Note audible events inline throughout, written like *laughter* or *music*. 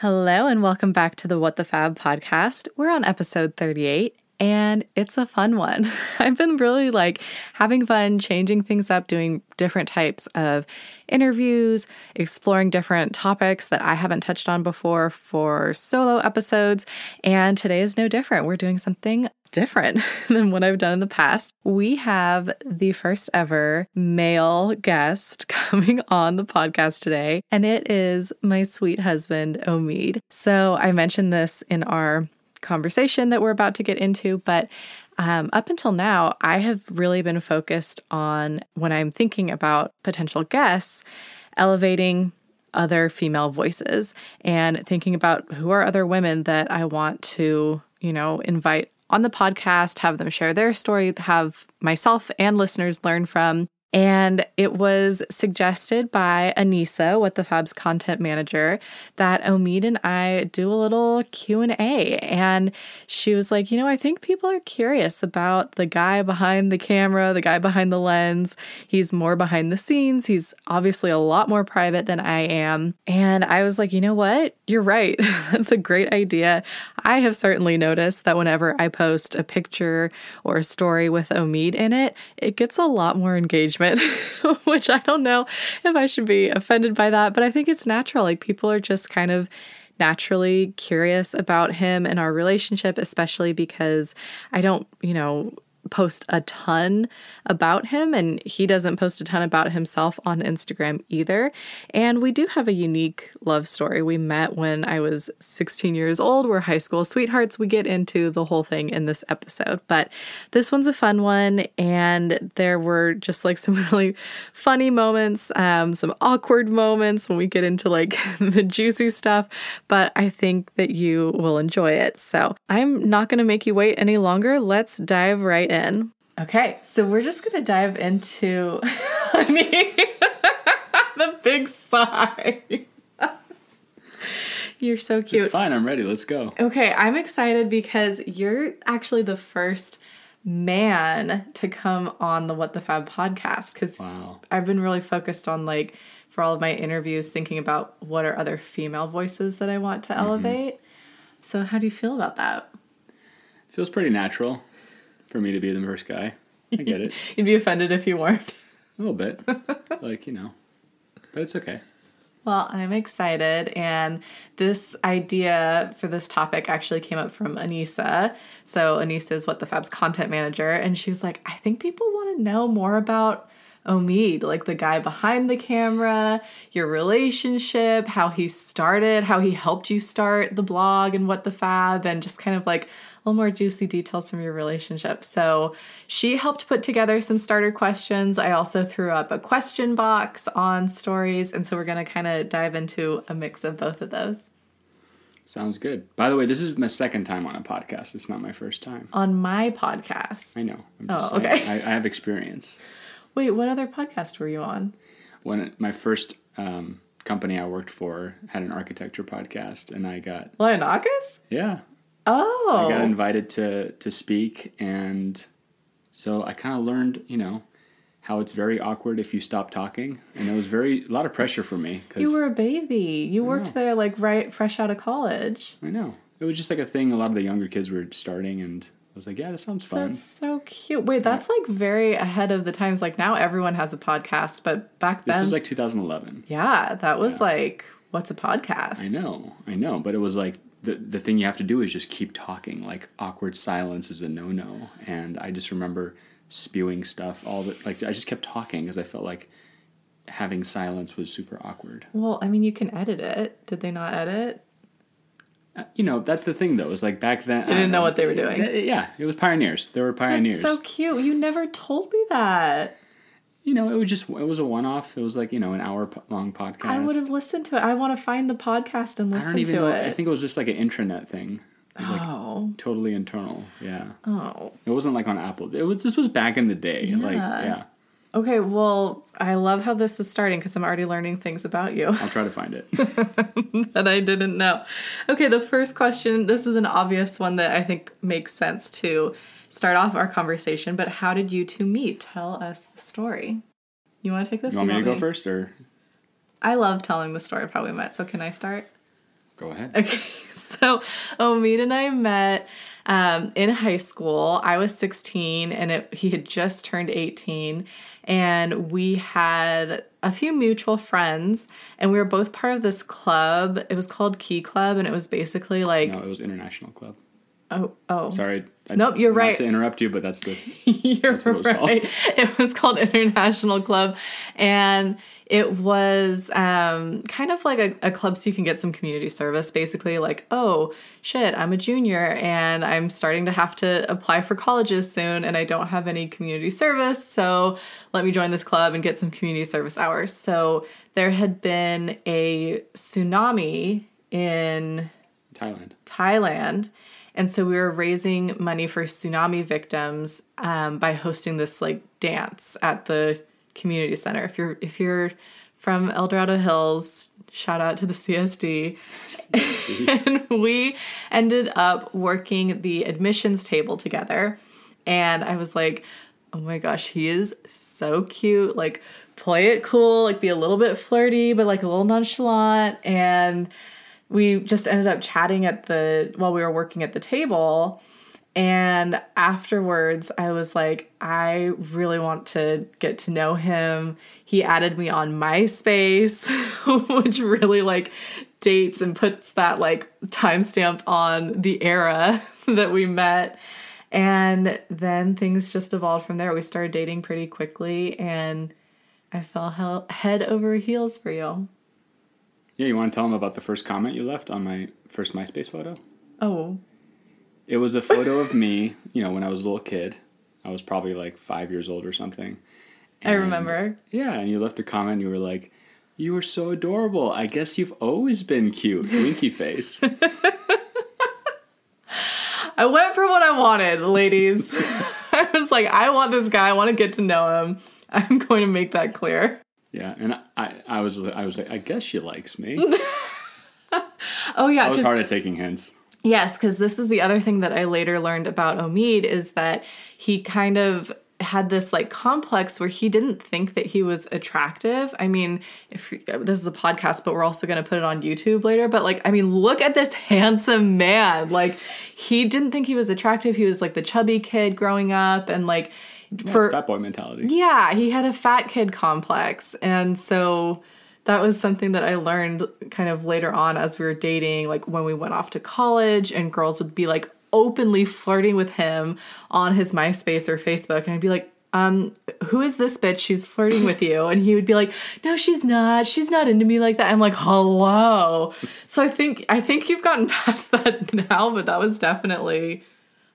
Hello, and welcome back to the What the Fab podcast. We're on episode 38, and it's a fun one. *laughs* I've been really like having fun changing things up, doing different types of interviews, exploring different topics that I haven't touched on before for solo episodes. And today is no different. We're doing something different *laughs* than what I've done in the past. We have the first ever male guest *laughs* coming on the podcast today, and it is my sweet husband, Omied. So I mentioned this in our conversation that we're about to get into, but um, up until now, I have really been focused on when I'm thinking about potential guests, elevating other female voices and thinking about who are other women that I want to, you know, invite on the podcast, have them share their story, have myself and listeners learn from. And it was suggested by Anissa, what the Fab's content manager, that Omied and I do a little Q&A. And she was like, you know, I think people are curious about the guy behind the camera, the guy behind the lens. He's more behind the scenes. He's obviously a lot more private than I am. And I was like, you know what? You're right. *laughs* That's a great idea. I have certainly noticed that whenever I post a picture or a story with Omied in it, it gets a lot more engagement *laughs* which I don't know if I should be offended by that, but I think it's natural. Like people are just kind of naturally curious about him and our relationship, especially because I don't, you know, post a ton about him and he doesn't post a ton about himself on Instagram either. And we do have a unique love story. We met when I was 16 years old. We're high school sweethearts. We get into the whole thing in this episode, but this one's a fun one and there were just like *laughs* some really funny moments, um, some awkward moments when we get into like *laughs* the juicy stuff, but I think that you will enjoy it. So I'm not going to make you wait any longer. Let's dive right in in. Okay, so we're just gonna dive into *laughs* I mean *laughs* the big sigh. *laughs* You're so cute. It's fine, I'm ready. Let's go. Okay, I'm excited because you're actually the first man to come on the What the Fab podcast because wow. I've been really focused on like for all of my interviews thinking about what are other female voices that I want to mm-hmm. elevate. So how do you feel about that? Feels pretty natural for me to be the first guy. I get it. *laughs* You'd be offended if you weren't. A little bit. like, you know. But it's okay. Well, I'm excited. And this idea for this topic actually came up from Anissa. So, Anissa is what the Fab's content manager. And she was like, I think people want to know more about Omied, like the guy behind the camera, your relationship, how he started, how he helped you start the blog and what the Fab, and just kind of like little more juicy details from your relationship. So she helped put together some starter questions. I also threw up a question box on stories. And so we're going to kind of dive into a mix of both of those. Sounds good. By the way, this is my second time on a podcast. It's not my first time. On my podcast. I know. oh, okay. I, I, have experience. *laughs* Wait, what other podcast were you on? When my first um, company I worked for had an architecture podcast, and I got Leonakis. Yeah, Oh. I got oh. invited to to speak and so I kind of learned, you know, how it's very awkward if you stop talking and it was very a lot of pressure for me cuz You were a baby. You I worked know. there like right fresh out of college. I know. It was just like a thing a lot of the younger kids were starting and I was like, yeah, that sounds fun. That's so cute. Wait, that's like very ahead of the times. Like now everyone has a podcast, but back then This was like 2011. Yeah, that was yeah. like what's a podcast? I know. I know, but it was like the the thing you have to do is just keep talking. Like awkward silence is a no no, and I just remember spewing stuff all the like I just kept talking because I felt like having silence was super awkward. Well, I mean, you can edit it. Did they not edit? Uh, you know, that's the thing though. Is like back then they didn't know what they were doing. yeah, it was pioneers. They were pioneers. That's so cute. You never told me that. You know, it was just it was a one off. It was like you know an hour long podcast. I would have listened to it. I want to find the podcast and I listen don't even to know. it. I think it was just like an intranet thing. Like oh, totally internal. Yeah. oh. It wasn't like on Apple. It was this was back in the day. Like Yeah. yeah. Okay, well, I love how this is starting because I'm already learning things about you I'll try to find it. *laughs* that I didn't know. Okay, the first question this is an obvious one that I think makes sense to start off our conversation, but how did you two meet? Tell us the story. You want to take this? You want me to go first or I love telling the story of how we met, so can I start? go ahead? Okay, *laughs* so Omid and I met um, in high school. I was 16 and it, he had just turned 18. And we had a few mutual friends, and we were both part of this club. It was called Key Club, and it was basically like, No, it was International Club. oh, oh, Sorry. I, Nope, you're right. to interrupt you, but that's the *laughs* You're what it was called. right. It was called International Club, and it was um, kind of like a, a club so you can get some community service. Basically, like, oh shit, I'm a junior and I'm starting to have to apply for colleges soon, and I don't have any community service, so let me join this club and get some community service hours. So there had been a tsunami in Thailand. Thailand. And so we were raising money for tsunami victims um, by hosting this like dance at the community center. If you're if you're from El Dorado Hills, shout out to the CSD. *laughs* and we ended up working the admissions table together. And I was like, oh my gosh, he is so cute. Like, play it cool, like, be a little bit flirty, but like a little nonchalant. And we just ended up chatting at the while we were working at the table. And afterwards i was like i really want to get to know him. He added me on myspace *laughs* which really like dates and puts that like timestamp on the era *laughs* that we met. And then things just evolved from there. We started dating pretty quickly and i fell head over heels for you Yeah, you want to tell them about the first comment you left on my first MySpace photo? oh It was a photo of me, *laughs* you know, when I was a little kid. I was probably like five years old or something. i remember Yeah, and you left a comment. You were like, "You were so adorable. I guess you've always been cute." Winky *laughs* face. I went for what I wanted, ladies. *laughs* I was like, I want this guy. I want to get to know him. I'm going to make that clear. Yeah, and I, I was, I was like, "I guess she likes me." *laughs* Oh yeah, I was hard at taking hints. yes, because this is the other thing that I later learned about Omied is that he kind of had this like complex where he didn't think that he was attractive. I mean, if this is a podcast, but we're also going to put it on YouTube later. But like, I mean, look at this *laughs* handsome man. Like, he didn't think he was attractive. He was like the chubby kid growing up, and like Yeah, for fat boy mentality. Yeah, he had a fat kid complex. And so that was something that I learned kind of later on as we were dating, like when we went off to college and girls would be like openly flirting with him on his MySpace or Facebook. And I'd be like, um, who is this bitch? She's flirting with you. And he would be like, no, she's not. She's not into me like that. I'm like, hello. So I think I think you've gotten *laughs* past that now, but that was definitely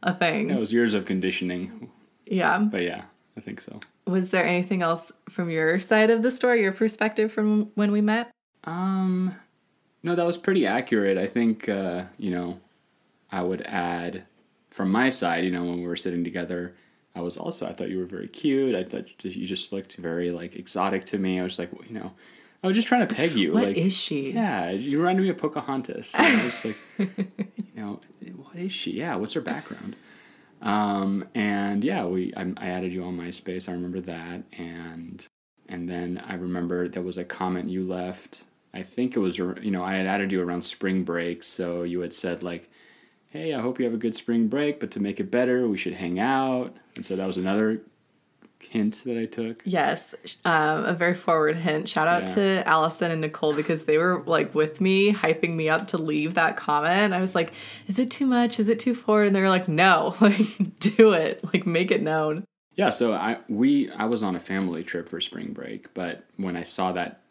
a thing. It was years of conditioning, yeah. but yeah, I think so. Was there anything else from your side of the story, your perspective from when we met? Um, no, that was pretty accurate. I think, uh, you know, I would add from my side, you know, when we were sitting together, I was also, I thought you were very cute. I thought you just looked very, like, exotic to me. I was like, well, you know, I was just trying to peg you. What like, is she? Yeah, you reminded me of Pocahontas. And I was like, *laughs* you know, what is she? Yeah, what's her background? Um, and yeah, we I, I added you on MySpace. I remember that, and and then I remember there was a comment you left. I think it was you know I had added you around spring break, so you had said like, "Hey, I hope you have a good spring break, but to make it better, we should hang out." And so that was another hint that I took. Yes, um, a very forward hint. Shout out Yeah. to Allison and Nicole because they were like with me, hyping me up to leave that comment. I was like, "Is it too much? Is it too forward?" And they were like, "No, *laughs* like do it, like make it known." Yeah, so I we I was on a family trip for spring break, but when I saw that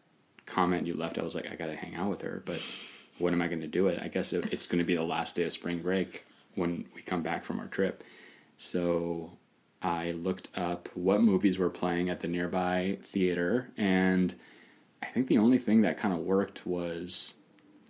comment you left, I was like, I gotta hang out with her. But when am I going to do it? I guess it, it's going to be the last day of spring break when we come back from our trip. So I looked up what movies were playing at the nearby theater, and I think the only thing that kind of worked was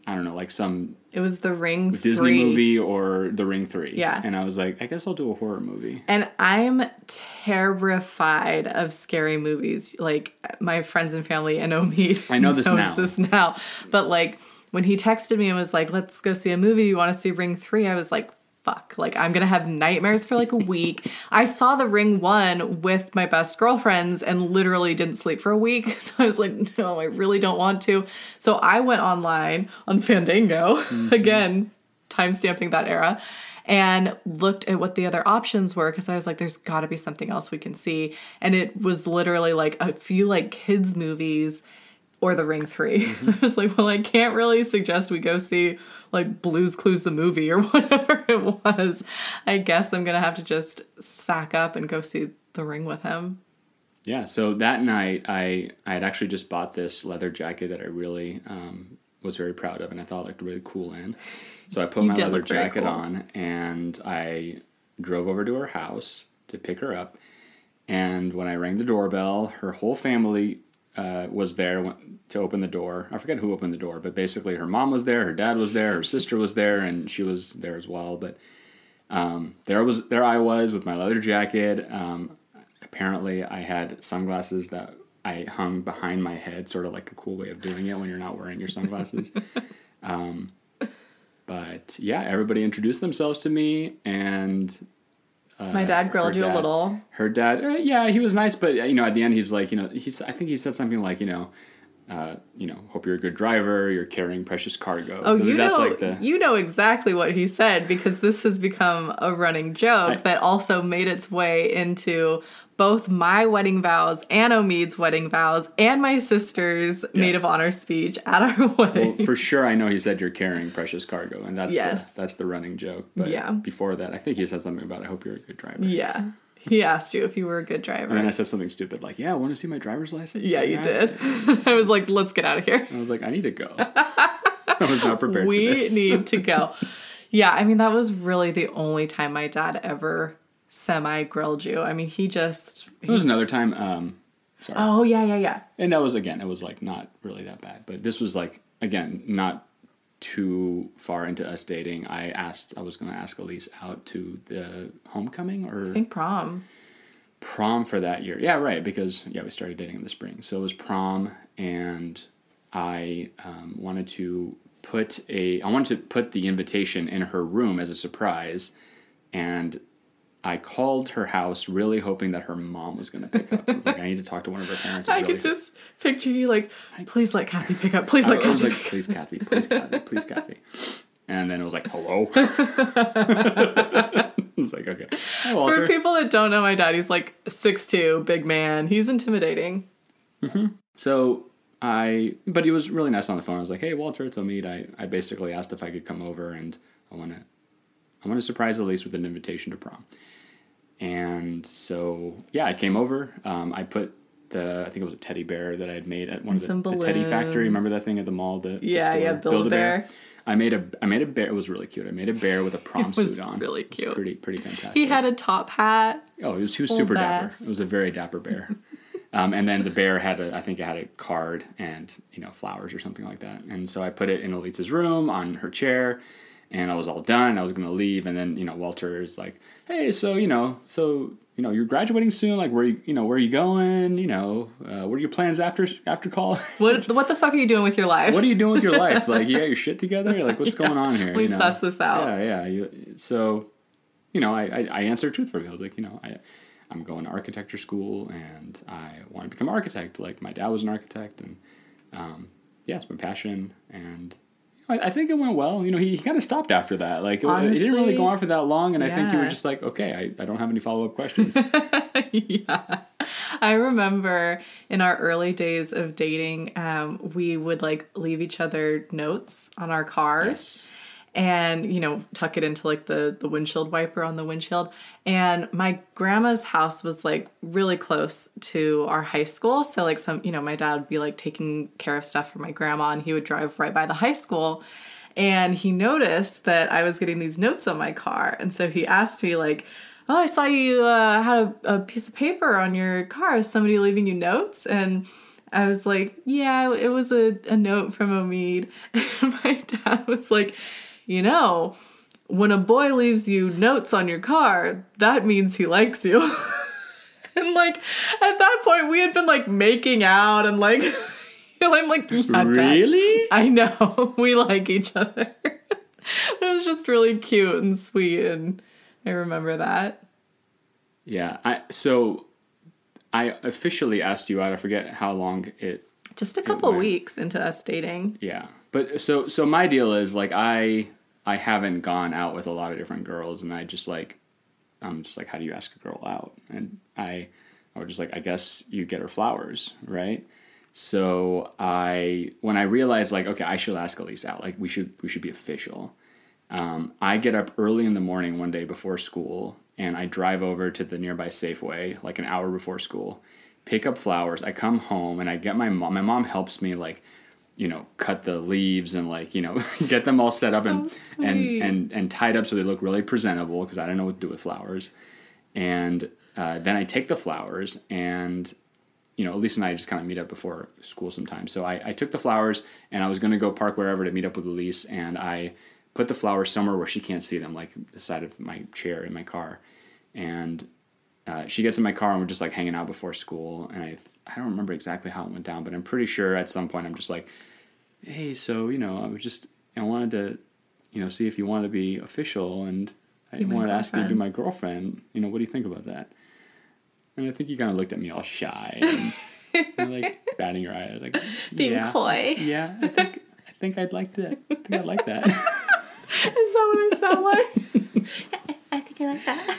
I don't know, like some It was The Ring Disney 3. movie or The Ring Three. Yeah. and I was like, I guess I'll do a horror movie. And I'm terrified of scary movies. Like my friends and family and *laughs* Omied I know this now. this now. But like when he texted me and was like, "Let's go see a movie. You want to see Ring 3?" I was like, "Fuck. Like I'm to have nightmares for like a week." I saw The Ring 1 with my best girlfriends and literally didn't sleep for a week. *laughs* So I was like, "No, I really don't want to." So I went online on Fandango Mm-hmm. *laughs* again, timestamping that era and looked at what the other options were because I was like, there's got to be something else we can see. And it was literally like a few like kids' movies or The Ring 3. *laughs* I was like, well, I can't really suggest we go see like Blues Clues the movie or *laughs* whatever it was. I guess I'm going to have to just sack up and go see The Ring with him. Yeah, so that night I I had actually just bought this leather jacket that I really um, was very proud of and I thought looked really cool in. So I put You my leather jacket cool. on and I drove over to her house to pick her up. And when I rang the doorbell, her whole family uh, was there when- to open the door. I forget who opened the door, but basically her mom was there, her dad was there, her sister was there, and she was there as well. But um, there was there I was with my leather jacket. Um, apparently, I had sunglasses that I hung behind my head, sort of like a cool way of doing it when you're not wearing your sunglasses. *laughs* um, but yeah, everybody introduced themselves to me, and uh, My dad grilled you a little. Her dad, uh, yeah, he was nice, but uh, you know, at the end, he's like, you know, he's I think he said something like, you know. Uh, you know, hope you're a good driver. You're carrying precious cargo. Oh, you that's know, like the you know exactly what he said because this has become a running joke I- that also made its way into both my wedding vows and Omied's wedding vows and my sister's maid of honor speech at our wedding. *laughs* Well, for sure, I know he said you're carrying precious cargo, and that's Yes. the, that's the running joke. But Yeah. before that, I think he said something about I hope you're a good driver. yeah, he asked you if you were a good driver. And then I said something stupid like, "Yeah, I want to see my driver's license?" yeah, you did. *laughs* I was like, let's get out of here. I was like, "I need to go." *laughs* I was not prepared for We need to go. Yeah, I mean, that was really the only time my dad ever semi grilled you. I mean, he just. There was another time. Um, sorry, Oh, yeah, yeah, yeah. and that was again. It was like not really that bad, but this was like again not too far into us dating. I asked. I was going to ask Elise out to the homecoming or I think prom. prom for that year. Yeah, right. Because yeah, we started dating in the spring, so it was prom, and I um, wanted to put a I wanted to put the invitation in her room as a surprise, and I called her house really hoping that her mom was going to pick up. I was like, I need to talk to one of her parents. I really could just picture you like, please let Kathy pick up. Please I, let I was Kathy. like, pick up." please, Kathy, please, Kathy, please, Kathy. And then it was like, hello. *laughs* *laughs* it's like, okay. For people that don't know my dad, he's like 6'2", big man. He's intimidating. Mm-hmm. So I, but he was really nice on the phone. I was like, "Hey, Walter, it's Omied. I, I basically asked if I could come over, and I want to, I want to surprise Elise with an invitation to prom." And so, yeah, I came over. Um, I put the, I think it was a teddy bear that I had made at one And of the, the Teddy Factory. Remember that thing at the mall? The, the Yeah, yeah, store? Build-A-Bear. I made a, I made a bear. It was really cute. I made a bear with a *laughs* prom It suit on. really It was cute. pretty, pretty fantastic. He had a top hat. Oh, he was, he was super vest. dapper. It was a very dapper bear. *laughs* um, and then the bear had a, I think it had a card and, you know, flowers or something like that. And so I put it in Elisa's room on her chair and I was all done. I was going to leave. And then, you know, Walter is like, hey, so, you know, so, you know, you're graduating soon. Like, where you, you know, where are you going? You know, uh, what are your plans after, after college? What what the fuck are you doing with your life? what are you doing with your life? Like, you got your shit together? Like, what's *laughs* going on here? Please you know? suss this out. Yeah, yeah. You, so, you know, I, I, I answered truthfully. I was like, you know, I, I'm going to architecture school and I want to become an architect. Like, my dad was an architect, and um, yeah, it's my passion. And I, I think it went well. You know, he, he kind of stopped after that. Like, it, it didn't really go on for that long. And I think he was just like, okay, I, I don't have any follow up questions. *laughs* yeah. I remember in our early days of dating, um, we would like leave each other notes on our cars. yes. And you know tuck it into like the the windshield wiper on the windshield and my grandma's house was like really close to our high school so like some you know my dad would be like taking care of stuff for my grandma and he would drive right by the high school and he noticed that I was getting these notes on my car and so he asked me like oh, I saw you uh, had a, a piece of paper on your car. Is somebody leaving you notes? And I was like, yeah, it was a, a note from Omied. *laughs* And my dad was like, you know, when a boy leaves you notes on your car, that means he likes you. *laughs* and like at that point, we had been like making out and like, *laughs* I'm like, yeah, Dad, Really? I know *laughs* we like each other. it was just really cute and sweet, and I remember that. Yeah. I so I officially asked you out. I forget how long it Just a couple weeks into us dating. Yeah, but so so my deal is like I I haven't gone out with a lot of different girls, and I just like I'm just like, how do you ask a girl out? And I I was just like, I guess you get her flowers, right? So I when I realized like, okay, I should ask Elise out. Like we should we should be official. Um, I get up early in the morning one day before school, and I drive over to the nearby Safeway like an hour before school, pick up flowers. I come home and I get my mom. My mom helps me like, you know, cut the leaves and like you know *laughs* get them all set up So and, and and and tied up so they look really presentable because I don't know what to do with flowers. And uh, then I take the flowers and you know, Elise and I just kind of meet up before school sometimes. So I, I took the flowers and I was going to go park wherever to meet up with Elise, and I put the flowers somewhere where she can't see them, like the side of my chair in my car. And uh, she gets in my car and we're just like hanging out before school. And I I don't remember exactly how it went down, but I'm pretty sure at some point I'm just like, hey, so you know, I was just I wanted to, you know, see if you wanted to be official, and I Be wanted to ask you to be my girlfriend. You know, what do you think about that? And I think you kind of looked at me all shy, and, *laughs* and, like batting your eye. I was like, *laughs* Being yeah, coy. Yeah, I think I think I'd like that. I think I'd like that. *laughs* Is that what I sound like? I think I like that.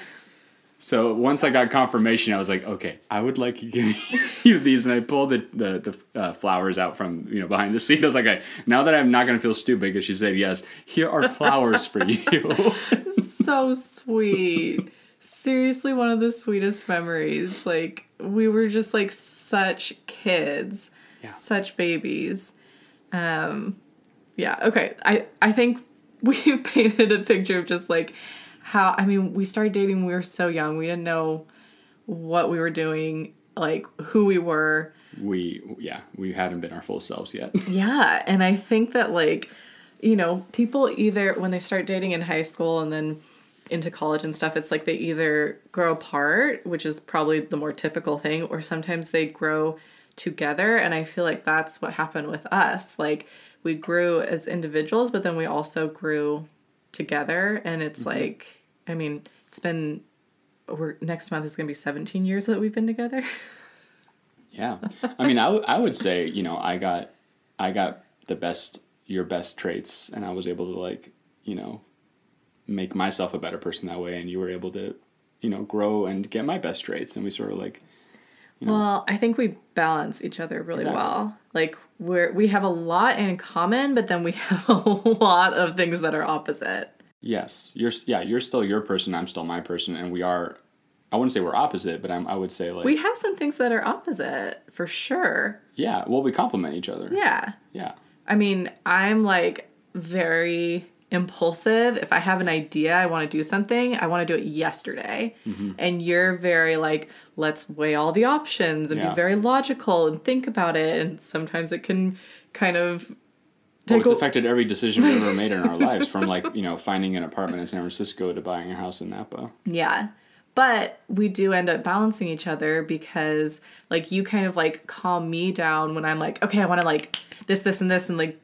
So once I got confirmation, I was like, okay, I would like to give *laughs* you these, and I pulled the the, the uh, flowers out from you know behind the seat. I was like, okay, now that I'm not gonna feel stupid because she said yes, here are flowers for you. *laughs* so sweet. Seriously, one of the sweetest memories. Like, we were just like such kids, Yeah. such babies. Um, yeah, okay. I, I think *laughs* we've painted a picture of just like how, I mean, we started dating when we were so young. We didn't know what we were doing, like who we were. we yeah, we hadn't been our full selves yet. *laughs* Yeah, and I think that like, you know, people either when they start dating in high school and then into college and stuff, it's like they either grow apart, which is probably the more typical thing, or sometimes they grow together. And I feel like that's what happened with us. Like we grew as individuals, but then we also grew together. And it's mm-hmm. like, I mean, it's been we're next month is gonna be 17 years that we've been together. *laughs* Yeah, I mean, I, w- I would say you know I got I got the best your best traits, and I was able to like you know make myself a better person that way, and you were able to you know grow and get my best traits, and we sort of like Well, I think we balance each other really Exactly. well. Like we're we have a lot in common, but then we *laughs* have a lot of things that are opposite. yes, you're yeah you're still your person, I'm still my person, and we are. I wouldn't say we're opposite, but I'm, I would say like We have some things that are opposite for sure. yeah. Well, we complement each other. Yeah. Yeah. I mean, I'm like very impulsive. If I have an idea, I want to do something, I want to do it yesterday. Mm-hmm. And you're very like, let's weigh all the options and Yeah. be very logical and think about it. And sometimes it can kind of Well, it's affected every decision we've ever made in our *laughs* lives, from like you know finding an apartment in San Francisco to buying a house in Napa. Yeah. But we do end up balancing each other because like you kind of like calm me down when I'm like, okay, I want to like this, this, and this and like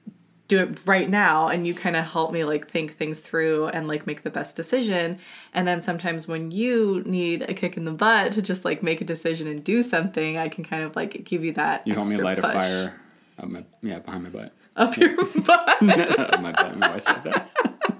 do it right now. And you kind of help me like think things through and like make the best decision. And then sometimes when you need a kick in the butt to just like make a decision and do something, I can kind of like give you that. You help me light push a fire. Up my, yeah, behind my butt. up your *laughs* butt. *laughs* My butt. My wife said that. *laughs*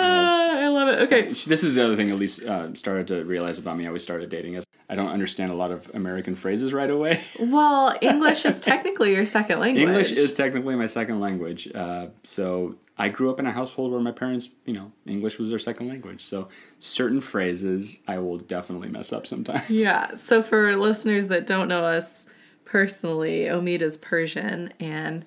Ah, I love it. Okay. This is the other thing Elise uh, started to realize about me. I always started dating is I don't understand a lot of American phrases right away. *laughs* Well, English is technically your second language. English is technically my second language. Uh, so I grew up in a household where my parents, you know, English was their second language. So certain phrases I will definitely mess up sometimes. Yeah. So for listeners that don't know us personally, Omied is Persian, and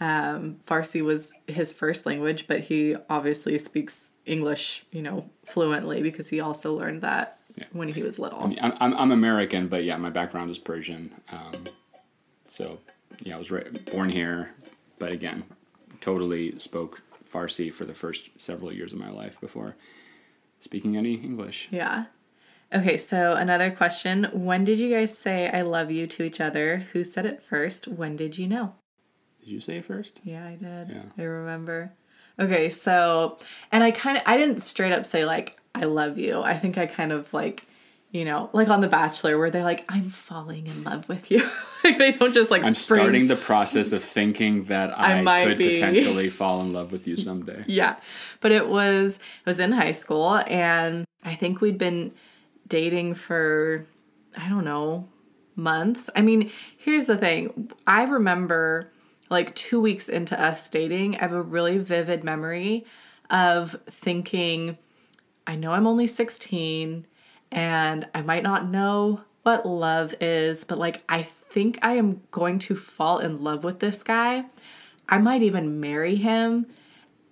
um, Farsi was his first language, but he obviously speaks English, you know, fluently because he also learned that when he was little. I mean, I'm, I'm, I'm American, but yeah, my background is Persian. Um, so, yeah, I was born here, but again, totally spoke Farsi for the first several years of my life before speaking any English. Yeah. Okay, so another question. When did you guys say I love you to each other? Who said it first? When did you know? Did you say it first? Yeah, I did. Yeah. I remember. Okay, so and I kind of I didn't straight up say like I love you. I think I kind of like you know, like on The Bachelor, where they're like, "I'm falling in love with you." *laughs* like they don't just like I'm spring. starting the process of thinking that *laughs* I, might could be. potentially fall in love with you someday. *laughs* Yeah, but it was it was in high school, and I think we'd been dating for I don't know months. I mean, here's the thing. I remember like two weeks into us dating, I have a really vivid memory of thinking, I know I'm only 16 and I might not know what love is, but like I think I am going to fall in love with this guy. I might even marry him.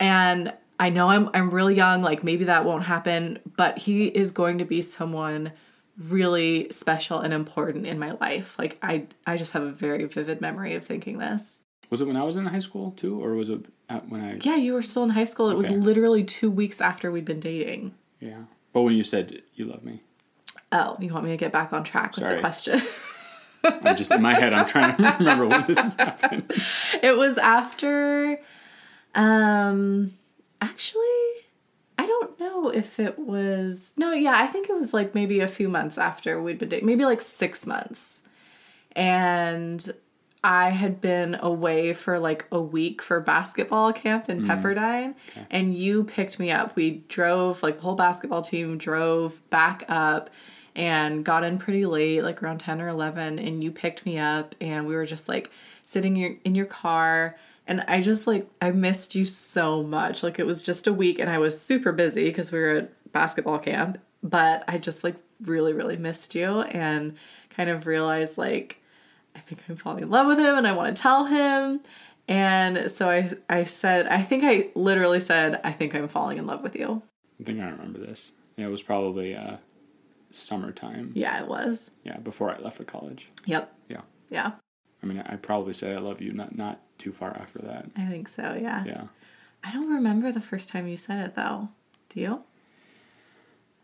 And I know I'm I'm really young, like maybe that won't happen, but he is going to be someone really special and important in my life. Like I I just have a very vivid memory of thinking this. Was it when I was in high school too, or was it when I? Yeah, you were still in high school. It was Okay. literally 2 weeks after we'd been dating. Yeah. But when you said you love me, Oh, you want me to get back on track with the question? *laughs* I'm just in my head. I'm trying to remember when this *laughs* happened. it was after um actually I don't know if it was no, yeah, I think it was like maybe a few months after we'd been dating, maybe like 6 months. And I had been away for like a week for basketball camp in mm. Pepperdine, and you picked me up. We drove, like the whole basketball team drove back up and got in pretty late, like around 10 or 11, and you picked me up, and we were just like sitting in your car. And I just like, I missed you so much. Like, it was just a week, and I was super busy because we were at basketball camp, but I just like really, really missed you and kind of realized like, I think I'm falling in love with him and I want to tell him. And so I I said, I think I literally said, I think I'm falling in love with you. I think I remember this. It was probably uh, summertime. Yeah, it was. Yeah, before I left for college. Yep. Yeah. Yeah. I mean, I probably said I love you not not too far after that. I think so, yeah. Yeah. I don't remember the first time you said it though. Do you?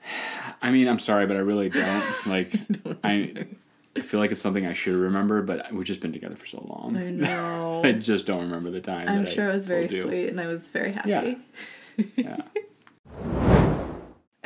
*sighs* I mean, I'm sorry, but I really don't. *laughs* Like, I, I feel like it's something I should remember, but we've just been together for so long. I *laughs* know. I just don't remember the time. I'm that I sure it was very sweet and I was very happy. Yeah. Yeah. *laughs*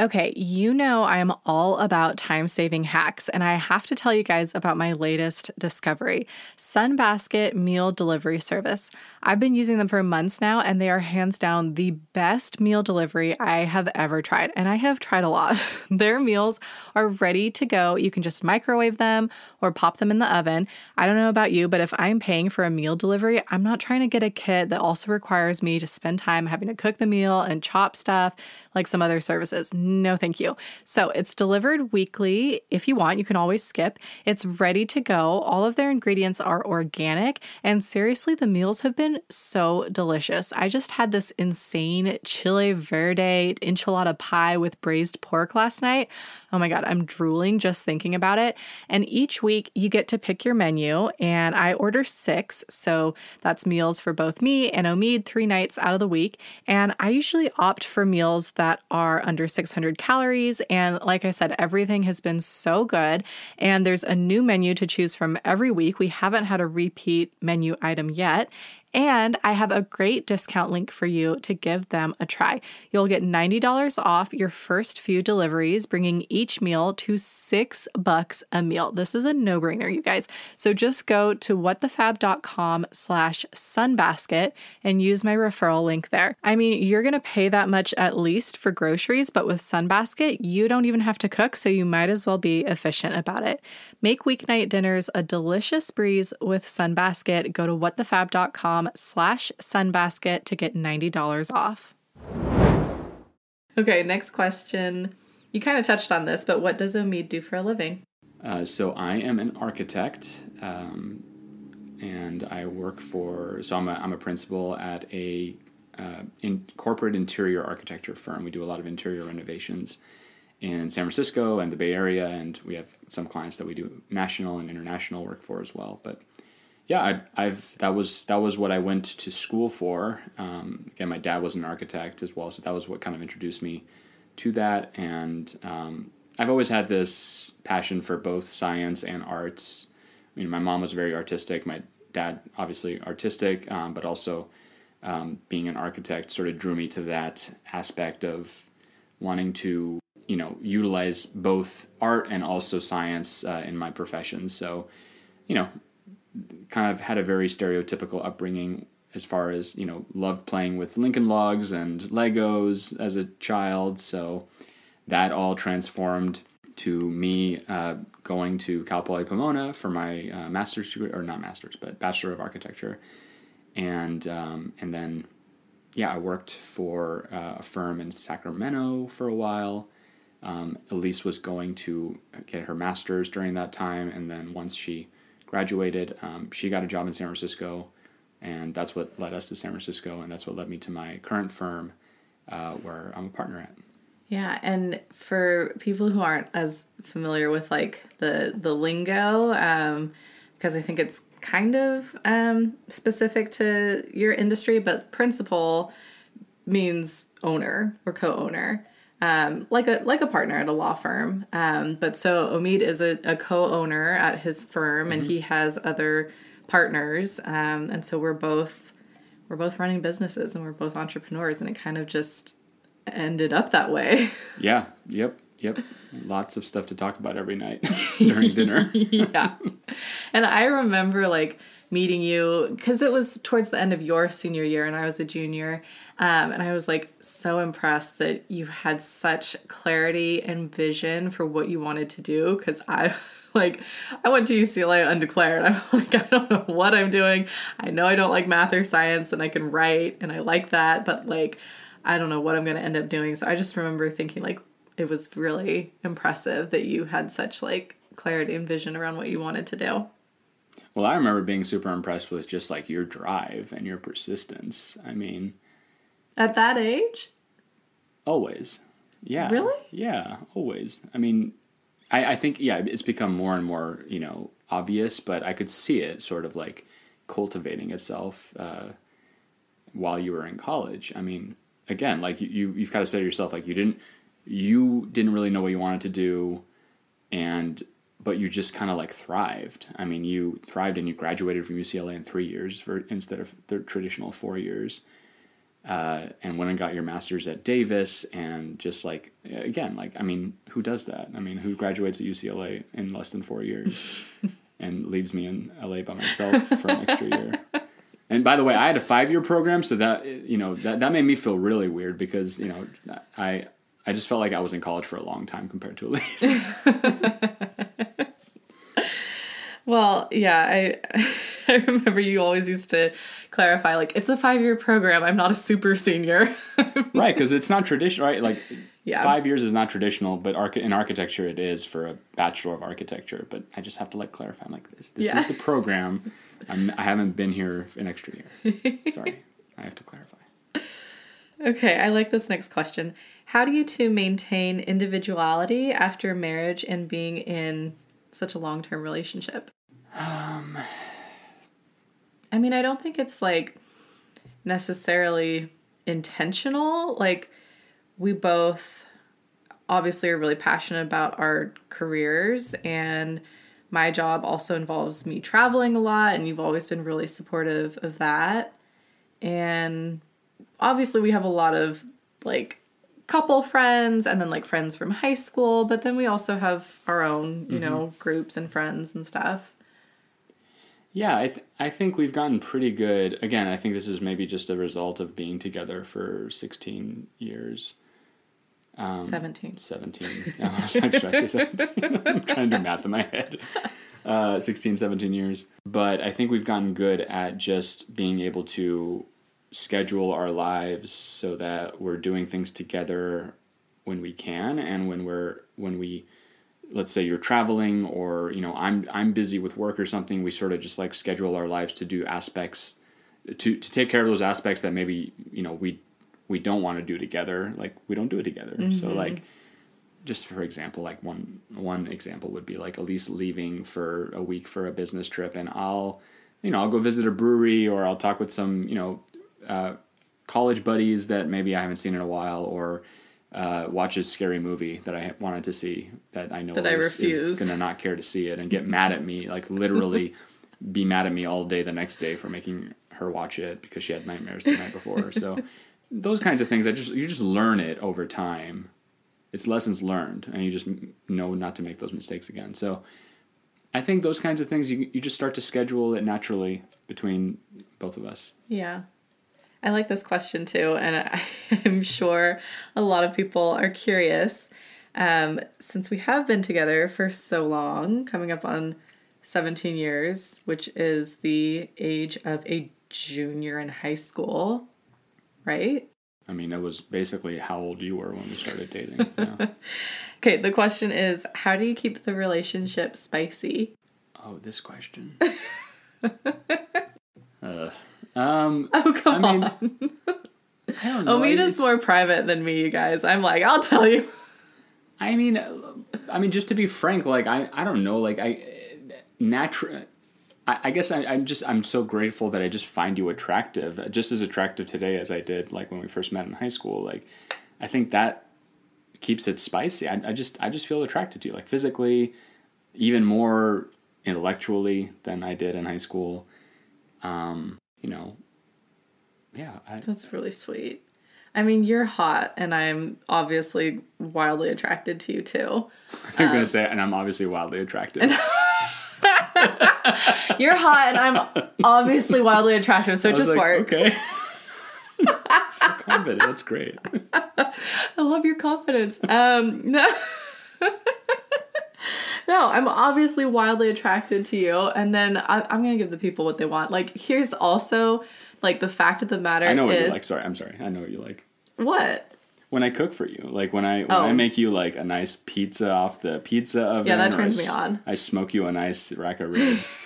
Okay, you know I am all about time saving hacks, and I have to tell you guys about my latest discovery Sunbasket Meal Delivery Service. I've been using them for months now, and they are hands down the best meal delivery I have ever tried. And I have tried a lot. *laughs* Their meals are ready to go. You can just microwave them or pop them in the oven. I don't know about you, but if I'm paying for a meal delivery, I'm not trying to get a kit that also requires me to spend time having to cook the meal and chop stuff like some other services. No, thank you. So it's delivered weekly. If you want, you can always skip. It's ready to go. All of their ingredients are organic. And seriously, the meals have been so delicious. I just had this insane chile verde enchilada pie with braised pork last night. Oh my God, I'm drooling just thinking about it. And each week you get to pick your menu, and I order six. So that's meals for both me and Omied three nights out of the week. And I usually opt for meals that are under 600 calories. And like I said, everything has been so good. And there's a new menu to choose from every week. We haven't had a repeat menu item yet. And I have a great discount link for you to give them a try. You'll get $90 off your first few deliveries, bringing each meal to six bucks a meal. This is a no-brainer, you guys. So just go to whatthefab.com slash sunbasket and use my referral link there. I mean, you're gonna pay that much at least for groceries, but with Sunbasket, you don't even have to cook, so you might as well be efficient about it. Make weeknight dinners a delicious breeze with Sunbasket. Go to whatthefab.com slash sunbasket to get $90 off. Okay, next question. You kind of touched on this, but what does Omied do for a living? Uh, so I am an architect. Um, and I work for. So I'm a I'm a principal at a uh, in corporate interior architecture firm. We do a lot of interior renovations in San Francisco and the Bay Area, and we have some clients that we do national and international work for as well. But yeah, I, have that was that was what I went to school for. Um, again, my dad was an architect as well, so that was what kind of introduced me to that. And um, I've always had this passion for both science and arts. I mean, my mom was very artistic. My dad, obviously artistic, um, but also um, being an architect, sort of drew me to that aspect of wanting to, you know, utilize both art and also science uh, in my profession. So, you know, kind of had a very stereotypical upbringing as far as you know loved playing with lincoln logs and legos as a child. So that all transformed to me uh, going to cal poly pomona for my uh, master's degree or not master's but bachelor of architecture. And um, and then yeah i worked for uh, a firm in sacramento for a while. Um, elise was going to get her master's during that time. And then once she graduated. Um, she got a job in San Francisco, and that's what led us to San Francisco, and that's what led me to my current firm, uh, where I'm a partner at. Yeah, and for people who aren't as familiar with like the the lingo, um, because I think it's kind of um, specific to your industry, but principal means owner or co-owner um, like a like a partner at a law firm. Um, but so Omied is a, a co-owner at his firm, mm-hmm. and he has other partners, um, and so we're both we're both running businesses, and we're both entrepreneurs, and it kind of just ended up that way. *laughs* Yeah. Yep. Yep. Lots of stuff to talk about every night *laughs* during dinner. *laughs* yeah. And I remember like meeting you because it was towards the end of your senior year and I was a junior. Um, and I was like so impressed that you had such clarity and vision for what you wanted to do because I *laughs* like I went to UCLA undeclared. I'm *laughs* like I don't know what I'm doing. I know I don't like math or science and I can write and I like that, but like I don't know what I'm going to end up doing. So I just remember thinking like it was really impressive that you had such like clarity and vision around what you wanted to do. Well, I remember being super impressed with just like your drive and your persistence. I mean, at that age? Always. Yeah. Really? Yeah, always. I mean, I, I think, yeah, it's become more and more, you know, obvious, but I could see it sort of like cultivating itself uh, while you were in college. I mean, again, like you, you you've kind of said to yourself, like you didn't, you didn't really know what you wanted to do, and but you just kind of like thrived. I mean, you thrived and you graduated from UCLA in three years for, instead of the traditional four years. Uh, and went and got your master's at Davis, and just like again, like I mean, who does that? I mean, who graduates at UCLA in less than four years *laughs* and leaves me in LA by myself for an extra year? And by the way, I had a five year program, so that you know that that made me feel really weird because you know I I just felt like I was in college for a long time compared to Elise. *laughs* Well, yeah, I *laughs* I remember you always used to clarify like it's a five year program. I'm not a super senior. *laughs* right, because it's not traditional, right? Like yeah. five years is not traditional, but arch- in architecture it is for a bachelor of architecture. But I just have to like clarify. I'm like this. This yeah. is the program. I'm, I haven't been here an extra year. *laughs* Sorry, I have to clarify. Okay, I like this next question. How do you two maintain individuality after marriage and being in such a long term relationship? Um, I mean, I don't think it's like necessarily intentional. Like, we both obviously are really passionate about our careers, and my job also involves me traveling a lot, and you've always been really supportive of that. And obviously, we have a lot of like couple friends and then like friends from high school, but then we also have our own, you mm-hmm. know, groups and friends and stuff. Yeah, I, th- I think we've gotten pretty good. Again, I think this is maybe just a result of being together for 16 years. Um, 17. 17. No, *laughs* I was like, should I say 17? I'm trying to do math in my head. Uh, 16, 17 years. But I think we've gotten good at just being able to schedule our lives so that we're doing things together when we can and when we're when we let's say you're traveling or you know I'm I'm busy with work or something, we sort of just like schedule our lives to do aspects to to take care of those aspects that maybe you know we we don't want to do together. Like we don't do it together. So like just for example, like one one example would be like Elise leaving for a week for a business trip, and I'll, you know, I'll go visit a brewery or I'll talk with some, you know, uh, college buddies that maybe I haven't seen in a while, or uh, watch a scary movie that I wanted to see that I know That I is, is gonna not care to see it and get *laughs* mad at me, like literally be mad at me all day the next day for making her watch it because she had nightmares the night before. So *laughs* those kinds of things, I just you just learn it over time it's lessons learned and you just know not to make those mistakes again so i think those kinds of things you, you just start to schedule it naturally between both of us Yeah. I like this question too, and I, *laughs* I'm sure a lot of people are curious. Um, since we have been together for so long, coming up on 17 years, which is the age of a junior in high school, right? i mean that was basically how old you were when we started dating yeah. *laughs* Okay, the question is how do you keep the relationship spicy? oh this question *laughs* uh, um *laughs* Oh, come I mean, on. i don't know Omied's more private than me, you guys. I'm like, I'll tell you. I mean, I mean, just to be frank, like I, I don't know, like I, natural. I, I guess I, I'm just I'm so grateful that I just find you attractive, just as attractive today as I did like when we first met in high school. Like, I think that keeps it spicy. I, I just I just feel attracted to you, like physically, even more intellectually than I did in high school. Um, you know, yeah, I, That's really sweet. I mean, you're hot, and I'm obviously wildly attracted to you too. *laughs* I'm Um, gonna say, and I'm obviously wildly attractive. *laughs* You're hot, and I'm obviously wildly attractive, so it just like, works. Okay. *laughs* so confident. That's great. I love your confidence. Um, no. No, I'm obviously wildly attracted to you, and then I, I'm gonna give the people what they want. Like, here's also like the fact of the matter I know what is you like. Sorry, I'm sorry. I know what you like. what. When I cook for you, like when I when Oh. I make you like a nice pizza off the pizza oven. Yeah, that turns I me on. I smoke you a nice rack of ribs. *laughs*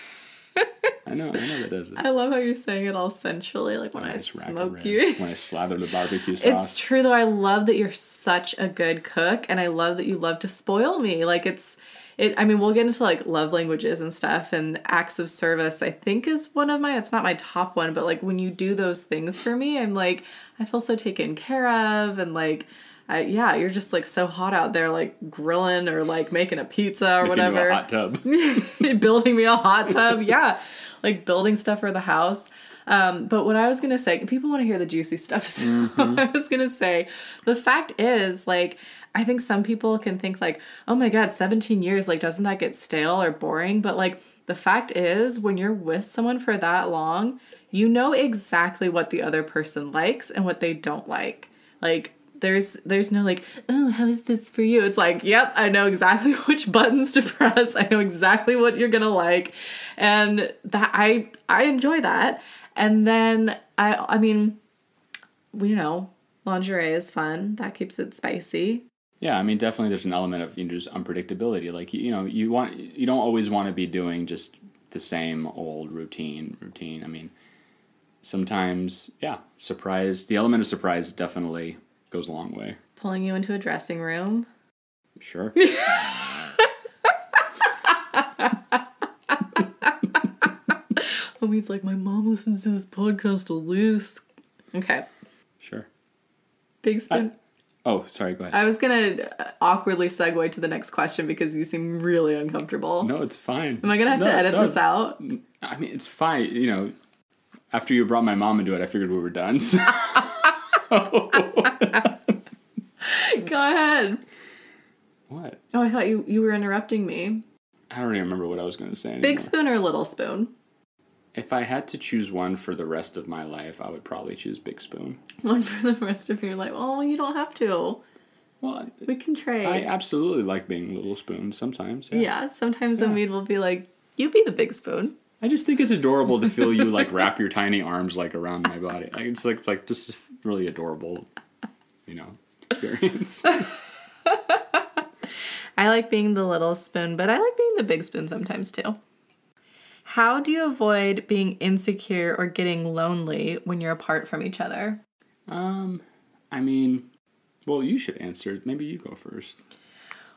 I know, I know that does it. I love how you're saying it all sensually, like when I nice of smoke you. When I slather the barbecue sauce. It's true though. I love that you're such a good cook and I love that you love to spoil me. Like it's it I mean, we'll get into like love languages and stuff and acts of service I think is one of mine. It's not my top one, but like when you do those things for me, I'm like I feel so taken care of and like I, yeah, you're just like so hot out there, like grilling or like making a pizza or Making whatever a hot tub. *laughs* building me a hot tub. Yeah, like building stuff for the house. Um, but what I was gonna say, people want to hear the juicy stuff. So Mm-hmm. *laughs* I was gonna say, the fact is, like, I think some people can think like, oh my god, 17 years, like, doesn't that get stale or boring? But like, the fact is, when you're with someone for that long, you know exactly what the other person likes and what they don't like. Like, there's there's no like oh how is this for you? It's like yep i know exactly *laughs* which buttons to press. I know exactly what you're gonna like. And that i i enjoy that. And then i i mean you know lingerie is fun. That keeps it spicy Yeah, I mean, definitely there's an element of you know, just unpredictability. Like you, know, you want you don't always want to be doing just the same old routine routine. I mean, sometimes yeah, surprise. The element of surprise definitely goes a long way. pulling you into a dressing room Sure. *laughs* *laughs* Omied's like my mom listens to this podcast a least okay sure. big spin Oh, sorry. Go ahead. I was gonna awkwardly segue to the next question because you seem really uncomfortable. no, it's fine. Am I gonna have No, to edit no. this out? I mean, it's fine. You know, after you brought my mom into it, I figured we were done. So. *laughs* Go ahead. what? Oh, I thought you you were interrupting me. I don't even remember what I was going to say. Big spoon or little spoon? If I had to choose one for the rest of my life, I would probably choose Big Spoon. One for the rest of your life. Oh, you don't have to. Well, We can trade. I absolutely like being Little Spoon sometimes. Yeah. yeah. Sometimes Yeah. Omied will be like, "You be the big spoon." I just think it's adorable to feel you like wrap *laughs* your tiny arms like around my body. Like, it's like it's like just really adorable, you know, experience. *laughs* *laughs* I like being the little spoon, but I like being the big spoon sometimes too. How do you avoid being insecure or getting lonely when you're apart from each other? Um, I mean, well, you should answer. Maybe you go first.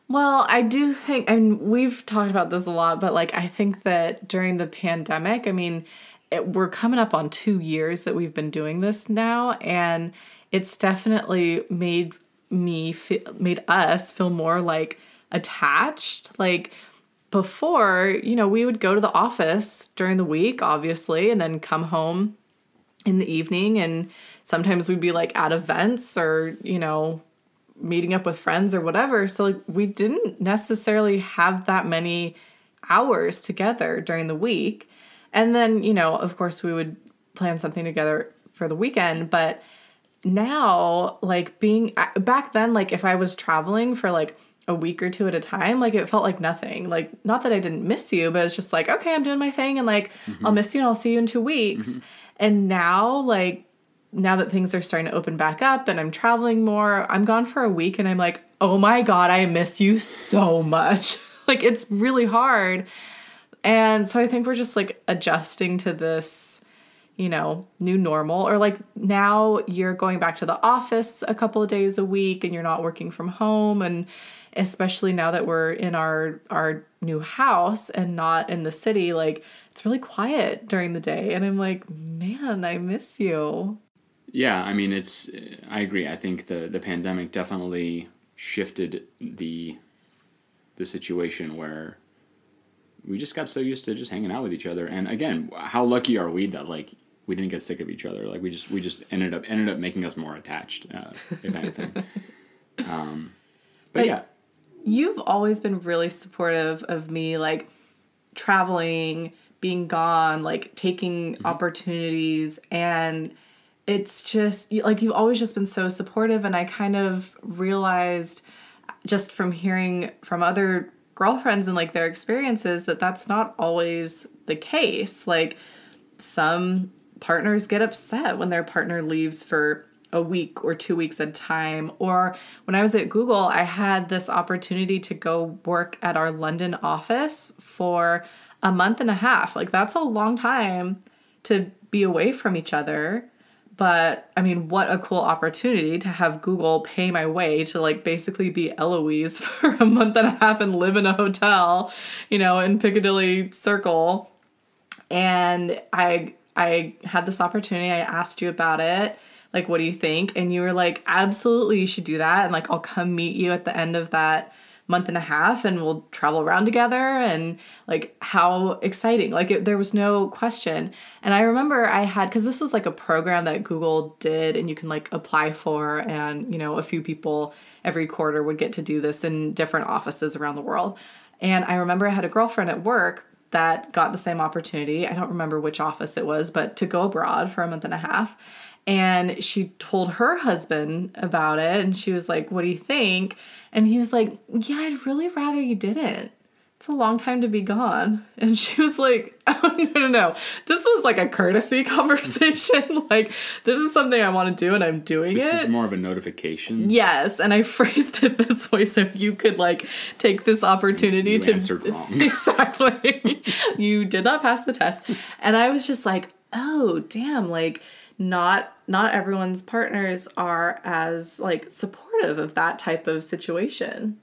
Well, I do think, I mean, we've talked about this a lot, but like, I think that during the pandemic, I mean, it, we're coming up on two years that we've been doing this now, and it's definitely made me feel, made us feel more like attached. Like, before, you know, we would go to the office during the week, obviously, and then come home in the evening. And sometimes we'd be like at events or, you know, meeting up with friends or whatever. So, like, we didn't necessarily have that many hours together during the week. And then, you know, of course, we would plan something together for the weekend. But now, like, being back then, like, if I was traveling for like a week or two at a time, like it felt like nothing. Like not that I didn't miss you, but it's just like, okay, I'm doing my thing and like mm-hmm. I'll miss you and I'll see you in 2 weeks. Mm-hmm. And now like now that things are starting to open back up and I'm traveling more, I'm gone for a week and I'm like, "Oh my god, I miss you so much." *laughs* like it's really hard. And so I think we're just like adjusting to this you know, new normal or like now you're going back to the office a couple of days a week and you're not working from home and especially now that we're in our our new house and not in the city like it's really quiet during the day. And i'm like man i miss you. Yeah i mean it's i agree. I think the the pandemic definitely shifted the the situation where we just got so used to just hanging out with each other. And again how lucky are we that like we didn't get sick of each other? Like we just we just ended up ended up making us more attached uh, if anything. *laughs* Um, but, but yeah you've always been really supportive of me like traveling, being gone, like taking mm-hmm. opportunities and it's just like you've always just been so supportive and I kind of realized just from hearing from other girlfriends and like their experiences that that's not always the case. Like some partners get upset when their partner leaves for a week or two weeks at a time. Or when I was at Google, I had this opportunity to go work at our London office for a month and a half. Like, that's a long time to be away from each other. But I mean, what a cool opportunity to have Google pay my way to like basically be Eloise *laughs* for a month and a half and live in a hotel, you know, in Piccadilly Circle. And I I had this opportunity. I asked you about it like what do you think? And you were like absolutely you should do that. And like i'll come meet you at the end of that month and a half and we'll travel around together. And like how exciting. Like it, there was no question. And i remember i had because this was like a program that google did and you can like apply for and you know a few people every quarter would get to do this in different offices around the world. And i remember i had a girlfriend at work that got the same opportunity. I don't remember which office it was but to go abroad for a month and a half and she told her husband about it and she was like what do you think? And he was like yeah i'd really rather you didn't. It's a long time to be gone. *laughs* And she was like *laughs* oh no no no. This was like a courtesy *laughs* conversation. Like this is something i want to do and i'm doing this it. this is more of a notification? Yes and i phrased it this way so you could like take this opportunity you to answered wrong. Exactly. You did not pass the test. And i was just like oh damn. Like not not everyone's partners are as like supportive of that type of situation.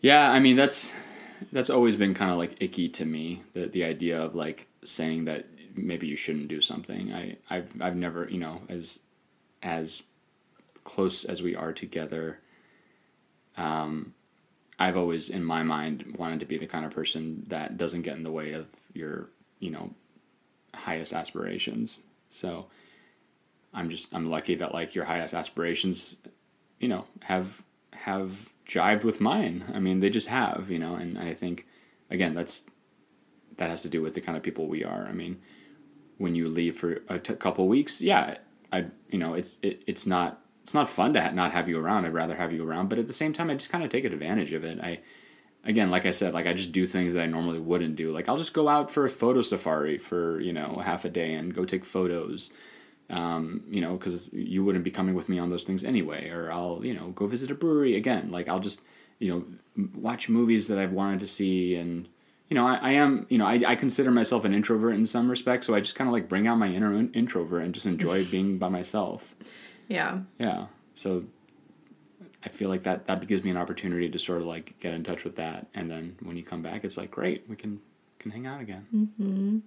Yeah, I mean that's that's always been kind of like icky to me the the idea of like saying that maybe you shouldn't do something. I I've I've never, you know, as as close as we are together um I've always in my mind wanted to be the kind of person that doesn't get in the way of your, you know, highest aspirations. So I'm just I'm lucky that like your highest aspirations, you know, have have jived with mine. I mean, they just have, you know, and I think again that's that has to do with the kind of people we are. I mean, when you leave for a t- couple weeks, yeah, I you know it's it, it's not it's not fun to ha- not have you around. I'd rather have you around, but at the same time, I just kind of take advantage of it. I again, like I said, like I just do things that I normally wouldn't do. Like I'll just go out for a photo safari for you know half a day and go take photos um, you know, because you wouldn't be coming with me on those things anyway. Or I'll, you know, go visit a brewery again. Like I'll just you know, watch movies that I've wanted to see and you know, I, I am, you know, I, I consider myself an introvert in some respects, so I just kind of like bring out my inner in- introvert and just enjoy *laughs* being by myself. Yeah. Yeah. So I feel like that that gives me an opportunity to sort of like get in touch with that, and then when you come back, it's like great, we can can hang out again.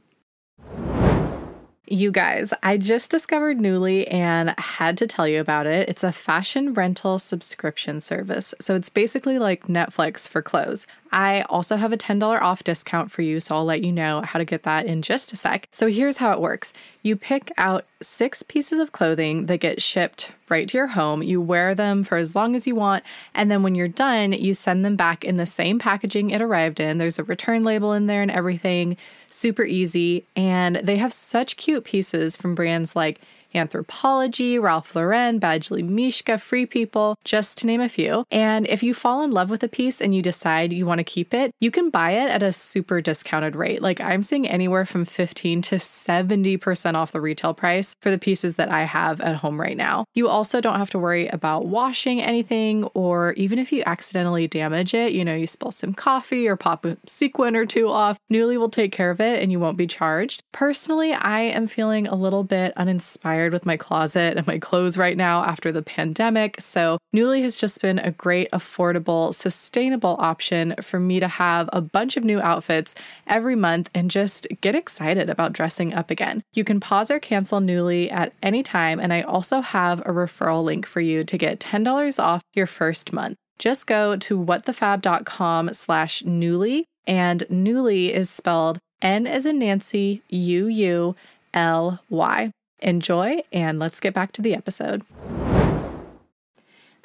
You guys, I just discovered Nuuly and had to tell you about it. It's a fashion rental subscription service. So it's basically like Netflix for clothes. I also have a $10 off discount for you, so I'll let you know how to get that in just a sec. So here's how it works you pick out six pieces of clothing that get shipped right to your home. You wear them for as long as you want, and then when you're done, you send them back in the same packaging it arrived in. There's a return label in there and everything. Super easy. And they have such cute pieces from brands like Anthropologie, Ralph Lauren, Badgley Mischka, Free People, just to name a few. And if you fall in love with a piece and you decide you want to keep it, you can buy it at a super discounted rate. Like I'm seeing anywhere from 15 to 70% off the retail price for the pieces that I have at home right now. You also don't have to worry about washing anything, or even if you accidentally damage it, you know, you spill some coffee or pop a sequin or two off, Nuuly will take care of it and you won't be charged. Personally, I am feeling a little bit uninspired with my closet and my clothes right now after the pandemic. So, Nuuly has just been a great, affordable, sustainable option for me to have a bunch of new outfits every month and just get excited about dressing up again. You can pause or cancel Nuuly at any time, and I also have a referral link for you to get $10 off your first month. Just go to whatthefab.com slash nuuly, and Nuuly is spelled N as in Nancy, U U L Y. Enjoy, and let's get back to the episode.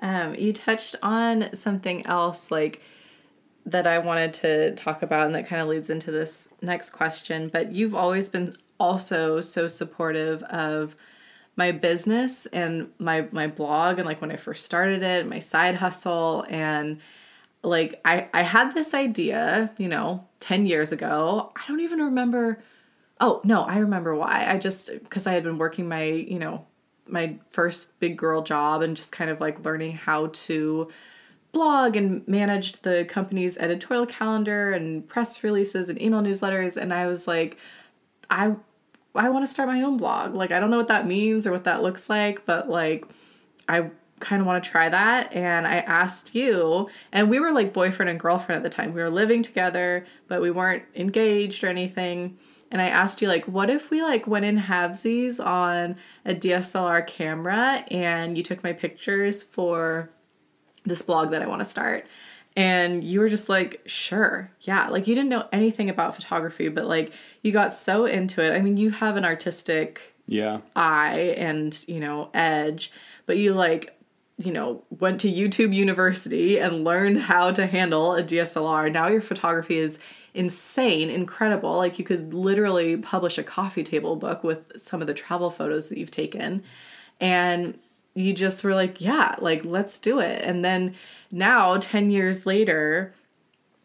Um, you touched on something else, like that I wanted to talk about, and that kind of leads into this next question. But you've always been also so supportive of my business and my my blog, and like when I first started it, my side hustle, and like I I had this idea, you know, ten years ago. I don't even remember Oh, no, I remember why. I just because I had been working my, you know, my first big girl job and just kind of like learning how to blog and manage the company's editorial calendar and press releases and email newsletters and I was like I I want to start my own blog. Like I don't know what that means or what that looks like, but like I kind of want to try that and I asked you and we were like boyfriend and girlfriend at the time. We were living together, but we weren't engaged or anything and I asked you like what if we like went in halvesies on a DSLR camera and you took my pictures for this blog that I want to start? And you were just like sure yeah like you didn't know anything about photography but like you got so into it. I mean you have an artistic Yeah. eye and you know edge but you like you know went to YouTube University and learned how to handle a DSLR now your photography is insane, incredible. Like you could literally publish a coffee table book with some of the travel photos that you've taken. And you just were like, yeah, like let's do it. And then now 10 years later,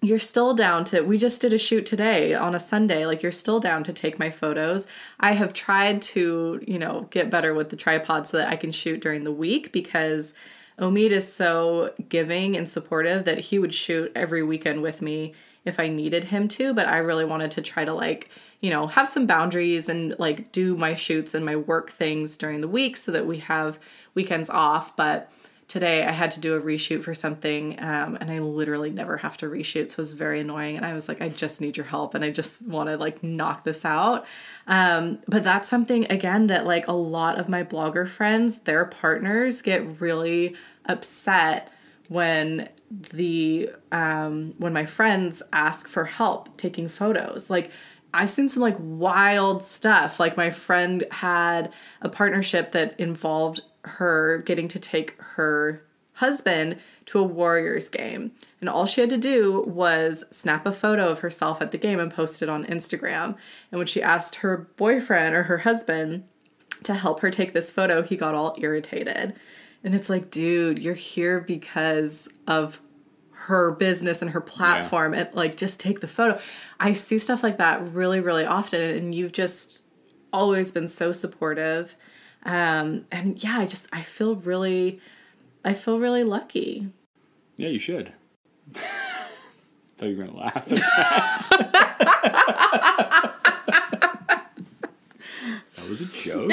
you're still down to we just did a shoot today on a sunday like you're still down to take my photos i have tried to you know get better with the tripod so that i can shoot during the week because Omied is so giving and supportive that he would shoot every weekend with me if I needed him to, but I really wanted to try to like, you know, have some boundaries and like do my shoots and my work things during the week so that we have weekends off. But today I had to do a reshoot for something um, and I literally never have to reshoot. So it was very annoying. And I was like, I just need your help and I just want to like knock this out. Um, but that's something, again, that like a lot of my blogger friends, their partners get really upset when the um when my friends ask for help taking photos like I've seen some like wild stuff. Like my friend had a partnership that involved her getting to take her husband to a Warriors game. And all she had to do was snap a photo of herself at the game and post it on Instagram. And when she asked her boyfriend or her husband to help her take this photo, he got all irritated. And it's like, dude, you're here because of her business and her platform yeah. and like just take the photo. I see stuff like that really, really often and you've just always been so supportive. Um and yeah, I just I feel really I feel really lucky. Yeah, you should. *laughs* thought you were gonna laugh at that. *laughs* that was a joke.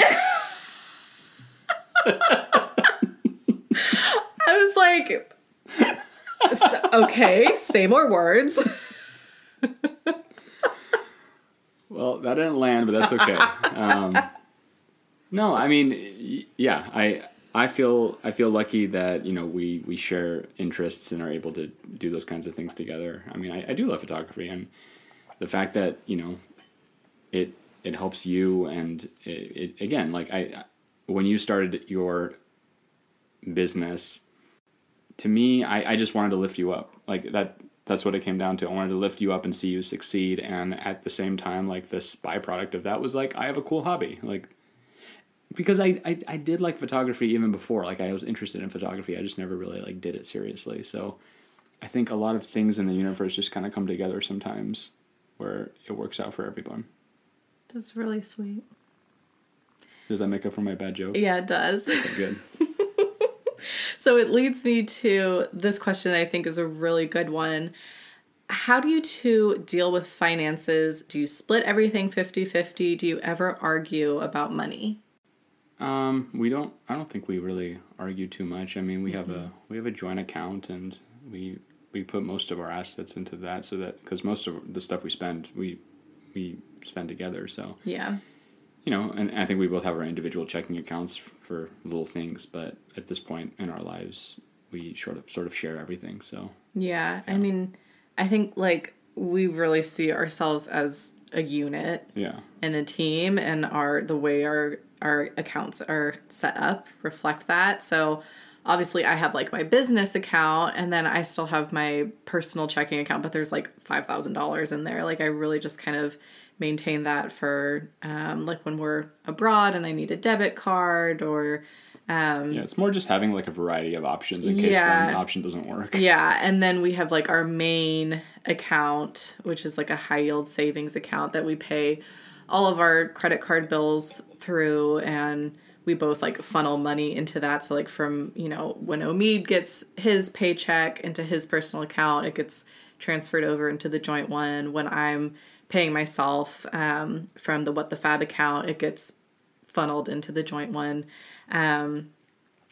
*laughs* I was like, okay, say more words. Well, that didn't land, but that's okay. Um, no, I mean, yeah, I I feel I feel lucky that you know we we share interests and are able to do those kinds of things together. I mean, I, I do love photography, and the fact that you know it it helps you, and it, it again, like I when you started your business, to me, I, I just wanted to lift you up. Like that that's what it came down to. I wanted to lift you up and see you succeed and at the same time like this byproduct of that was like I have a cool hobby. Like because I, I, I did like photography even before. Like I was interested in photography. I just never really like did it seriously. So I think a lot of things in the universe just kind of come together sometimes where it works out for everyone. That's really sweet. Does that make up for my bad joke? Yeah, it does. Okay, good. *laughs* So it leads me to this question that I think is a really good one. How do you two deal with finances? Do you split everything 50 50? Do you ever argue about money? Um, we don't. I don't think we really argue too much. I mean, we have a we have a joint account, and we we put most of our assets into that, so that because most of the stuff we spend, we we spend together. So Yeah. You know, and I think we both have our individual checking accounts for little things, but at this point in our lives, we sort of sort of share everything. So Yeah. I mean, I think like we really see ourselves as a unit yeah, and a team and our the way our our accounts are set up reflect that. So obviously I have like my business account and then I still have my personal checking account, but there's like five thousand dollars in there. Like I really just kind of maintain that for um, like when we're abroad and I need a debit card or Um, yeah. It's more just having like a variety of options in case Yeah. one option doesn't work. *laughs* Yeah, and then we have like our main account, which is like a high yield savings account that we pay all of our credit card bills through and we both like funnel money into that. So like from, you know, when Omied gets his paycheck into his personal account, it gets transferred over into the joint one. When I'm paying myself um, from the What the Fab account, it gets funneled into the joint one. Um,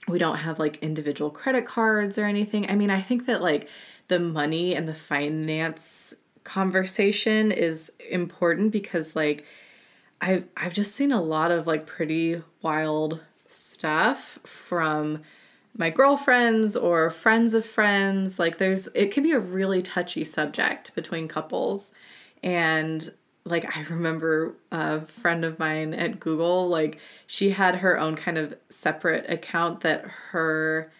we don't have like individual credit cards or anything. I mean, I think that like the money and the finance conversation is important because like I've I've just seen a lot of like pretty wild stuff from my girlfriends or friends of friends. Like there's it can be a really touchy subject between couples. And like I remember a friend of mine at Google, like she had her own kind of separate account that her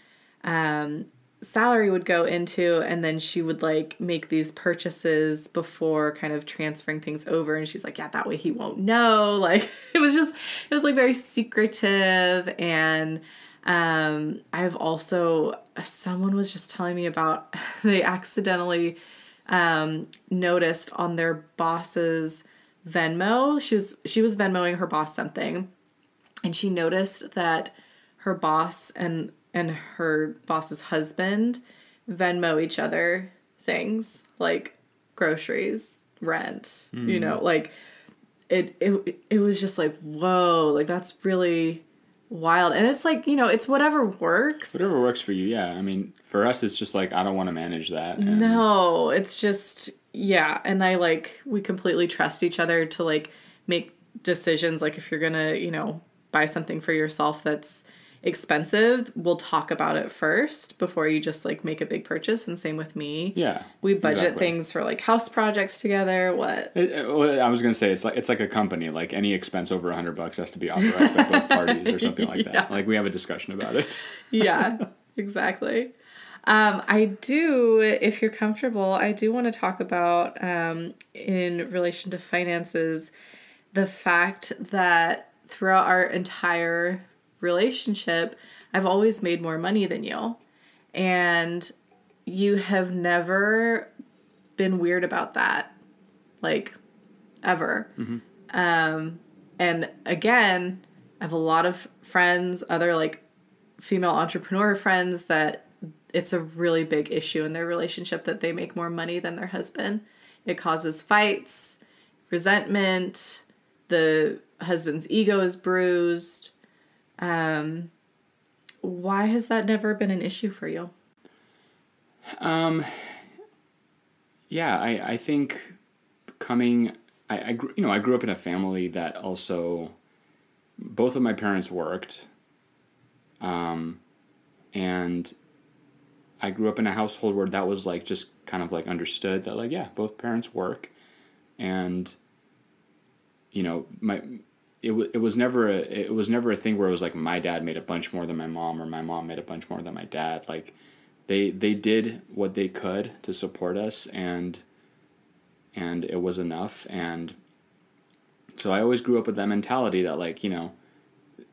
um salary would go into and then she would like make these purchases before kind of transferring things over. And she's like yeah that way he won't know. *laughs* Like it was just it was like very secretive. And um i've also someone was just telling me about *laughs* they accidentally um noticed on their boss's venmo she was she was venmoing her boss something and she noticed that her boss and and her boss's husband Venmo each other things like groceries, rent, you know, like it it it was just like whoa, like that's really wild. And it's like, you know, it's whatever works. Whatever works for you, yeah. I mean, for us, it's just like I don't want to manage that. and- No, it's just yeah, and I like we completely trust each other to like make decisions like if you're going to, you know, buy something for yourself that's expensive, we'll talk about it first before you just like make a big purchase and same with me. Yeah, We budget exactly. things for like house projects together, what? It, it- well, I was gonna say it's like it's like a company. Like any expense over a hundred bucks has to be authorized by both *laughs* parties or something like that. Yeah. Like we have a discussion about it. yeah, *laughs* exactly. Um, I do, if you're comfortable, I do want to talk about um, in relation to finances the fact that throughout our entire relationship, I've always made more money than you. And you have never been weird about that, like ever. Um, and again, I have a lot of friends, other like female entrepreneur friends that it's a really big issue in their relationship that they make more money than their husband. It causes fights, resentment, the husband's ego is bruised. Um, why has that never been an issue for you? Um, yeah, I, I think coming, I, I, you know, I grew up in a family that also, both of my parents worked. Um, and I grew up in a household where that was like just kind of like understood that like, yeah, both parents work. And, you know, my, it, w- it was never a, it was never a thing where it was like my dad made a bunch more than my mom or my mom made a bunch more than my dad. Like, they they did what they could to support us and and it was enough and so I always grew up with that mentality that like you know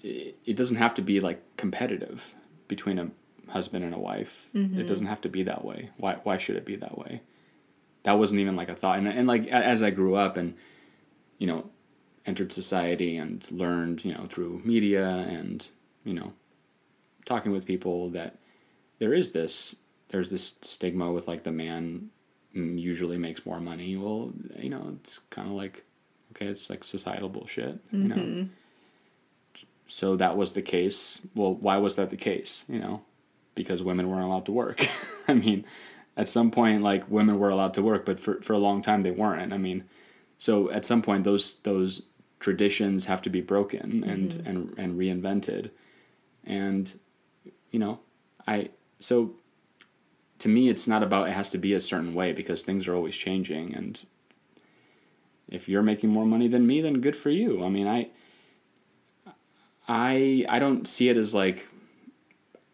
it, it doesn't have to be like competitive between a husband and a wife mm-hmm. it doesn't have to be that way why why should it be that way that wasn't even like a thought and, and like as I grew up and you know entered society and learned you know through media and you know talking with people that there is this there's this stigma with like the man usually makes more money. Well, you know, it's kind of like okay, it's like societal bullshit, you mm-hmm. know. So that was the case. Well, why was that the case? You know, because women weren't allowed to work. *laughs* I mean, at some point, like women were allowed to work, but for for a long time they weren't. I mean, so at some point those those traditions have to be broken and mm-hmm. and and reinvented, and you know, I so to me it's not about it has to be a certain way because things are always changing and if you're making more money than me then good for you i mean i i i don't see it as like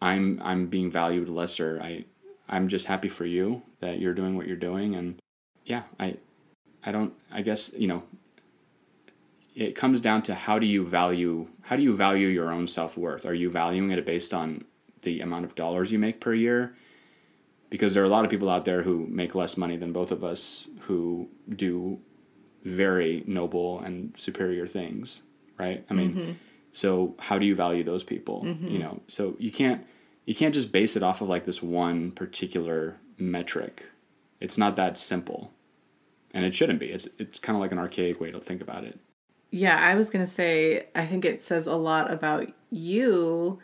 i'm i'm being valued lesser. I i'm just happy for you that you're doing what you're doing. And yeah i i don't i guess you know it comes down to how do you value how do you value your own self-worth? Are you valuing it based on the amount of dollars you make per year? Because there are a lot of people out there who make less money than both of us who do very noble and superior things right? I mean mm-hmm. So how do you value those people mm-hmm. you know so you can't you can't just base it off of like this one particular metric it's not that simple and it shouldn't be it's it's kind of like an archaic way to think about it yeah i was going to say i think it says a lot about you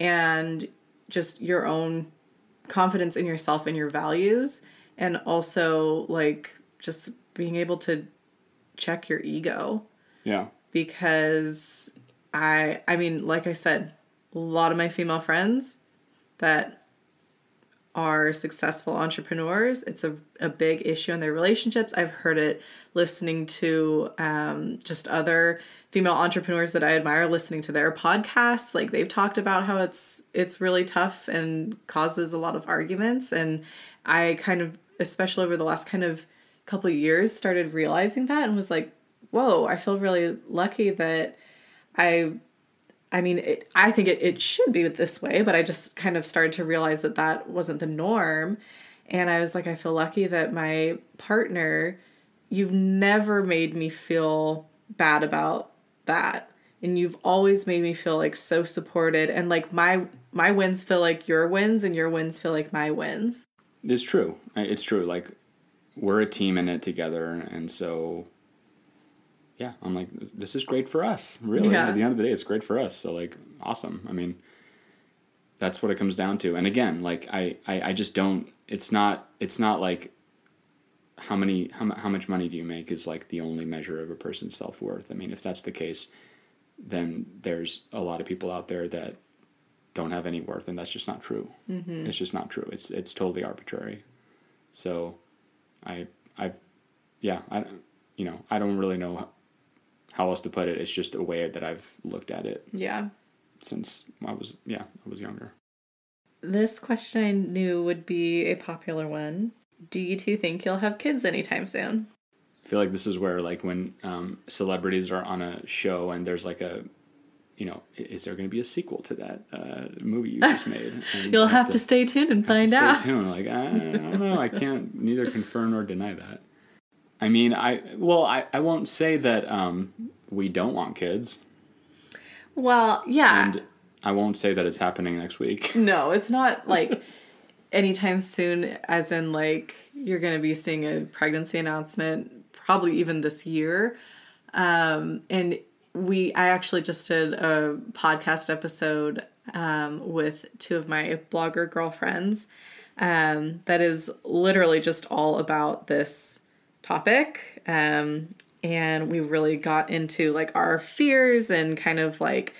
and just your own confidence in yourself and your values and also like just being able to check your ego. Yeah. Because I I mean, like I said, a lot of my female friends that are successful entrepreneurs, it's a, a big issue in their relationships. I've heard it listening to um, just other female entrepreneurs that I admire listening to their podcasts. Like they've talked about how it's it's really tough and causes a lot of arguments. And I kind of, especially over the last kind of couple of years, started realizing that and was like, whoa, I feel really lucky that I I mean, it, I think it, it should be this way, but I just kind of started to realize that that wasn't the norm. And I was like, I feel lucky that my partner, you've never made me feel bad about that. And you've always made me feel like so supported. And like my my wins feel like your wins and your wins feel like my wins. It's true. It's true. Like we're a team in it together. And so yeah i'm like this is great for us really. Yeah. at the end of the day it's great for us. So like awesome. I mean that's what it comes down to. And again like i i, I just don't it's not it's not like how many how, how much money do you make is like the only measure of a person's self-worth. I mean if that's the case then there's a lot of people out there that don't have any worth and that's just not true. Mm-hmm. it's just not true. It's it's totally arbitrary. So i i yeah i you know i don't really know how else to put it it's just a way that i've looked at it yeah since i was yeah i was younger this question i knew would be a popular one do you two think you'll have kids anytime soon? I feel like this is where like when um, celebrities are on a show and there's like a you know, is there going to be a sequel to that uh, movie you just made? *laughs* You'll have, have to, to, stay tuned and find out. Stay tuned. Like I, I, don't know. I can't neither confirm nor deny that. I mean, I well, I, I won't say that um, we don't want kids. Well, yeah. And I won't say that it's happening next week. *laughs* No, it's not like anytime soon, as in like you're going to be seeing a pregnancy announcement, probably even this year. Um, and we, I actually just did a podcast episode um, with two of my blogger girlfriends um, that is literally just all about this topic. Um, and we really got into like our fears and kind of like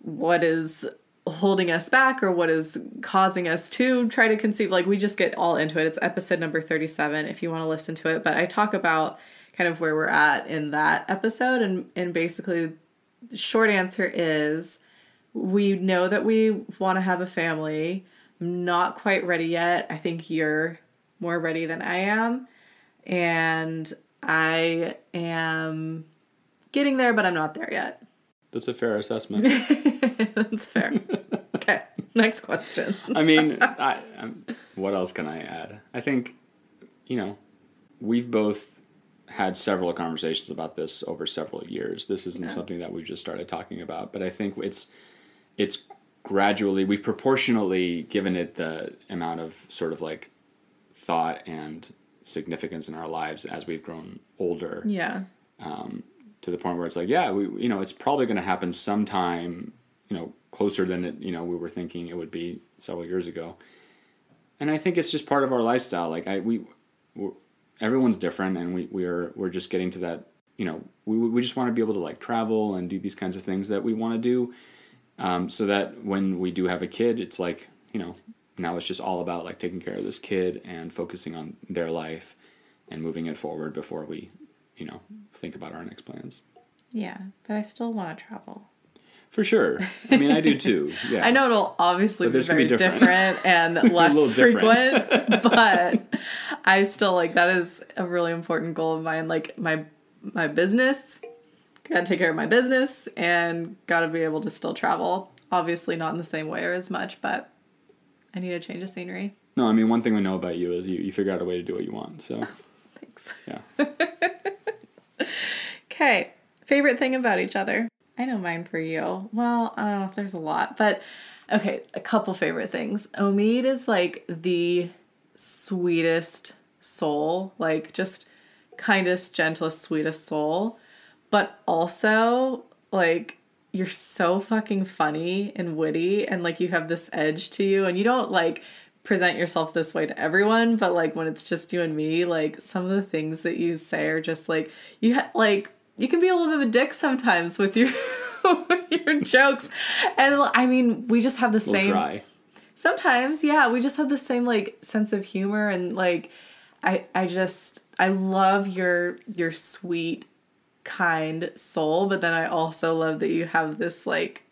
what is holding us back or what is causing us to try to conceive like we just get all into it. It's episode number 37 if you want to listen to it but i talk about kind of where we're at in that episode and and basically the short answer is we know that we want to have a family. I'm not quite ready yet. I think you're more ready than i am and i am getting there but i'm not there yet That's a fair assessment. *laughs* that's fair okay next question I mean, I, um, what else can I add? I think, you know, we've both had several conversations about this over several years. This isn't something that we've just started talking about, but I think it's it's gradually we've proportionally given it the amount of sort of like thought and significance in our lives as we've grown older yeah to the point where it's like, yeah, we, you know, it's probably going to happen sometime, you know, closer than it, you know, we were thinking it would be several years ago. And I think it's just part of our lifestyle. Like I, we, we're, everyone's different, and we we are we're just getting to that. You know, we we just want to be able to like travel and do these kinds of things that we want to do, um, so that when we do have a kid, it's like you know, now it's just all about like taking care of this kid and focusing on their life and moving it forward before we, you know, think about our next plans. Yeah, but I still want to travel. For sure. I mean, I do too. *laughs* Yeah. I know it'll obviously be can be very different. different, and *laughs* less frequent, *laughs* but I still like that is a really important goal of mine. Like my my business, gotta take care of my business, and gotta be able to still travel. Obviously, not in the same way or as much, but I need a change of scenery. No, I mean, one thing we know about you is you, you figure out a way to do what you want. So, *laughs* Thanks. yeah. *laughs* Okay, favorite thing about each other. I know mine for you. Well, uh, there's a lot, but okay, a couple favorite things. Omied is like the sweetest soul, like just kindest, gentlest, sweetest soul, but also like you're so fucking funny and witty and like you have this edge to you and you don't like present yourself this way to everyone but like when it's just you and me like some of the things that you say are just like you ha- like you can be a little bit of a dick sometimes with your *laughs* your jokes and i mean we just have the same dry. sometimes yeah we just have the same like sense of humor and like i i just i love your your sweet kind soul but then i also love that you have this like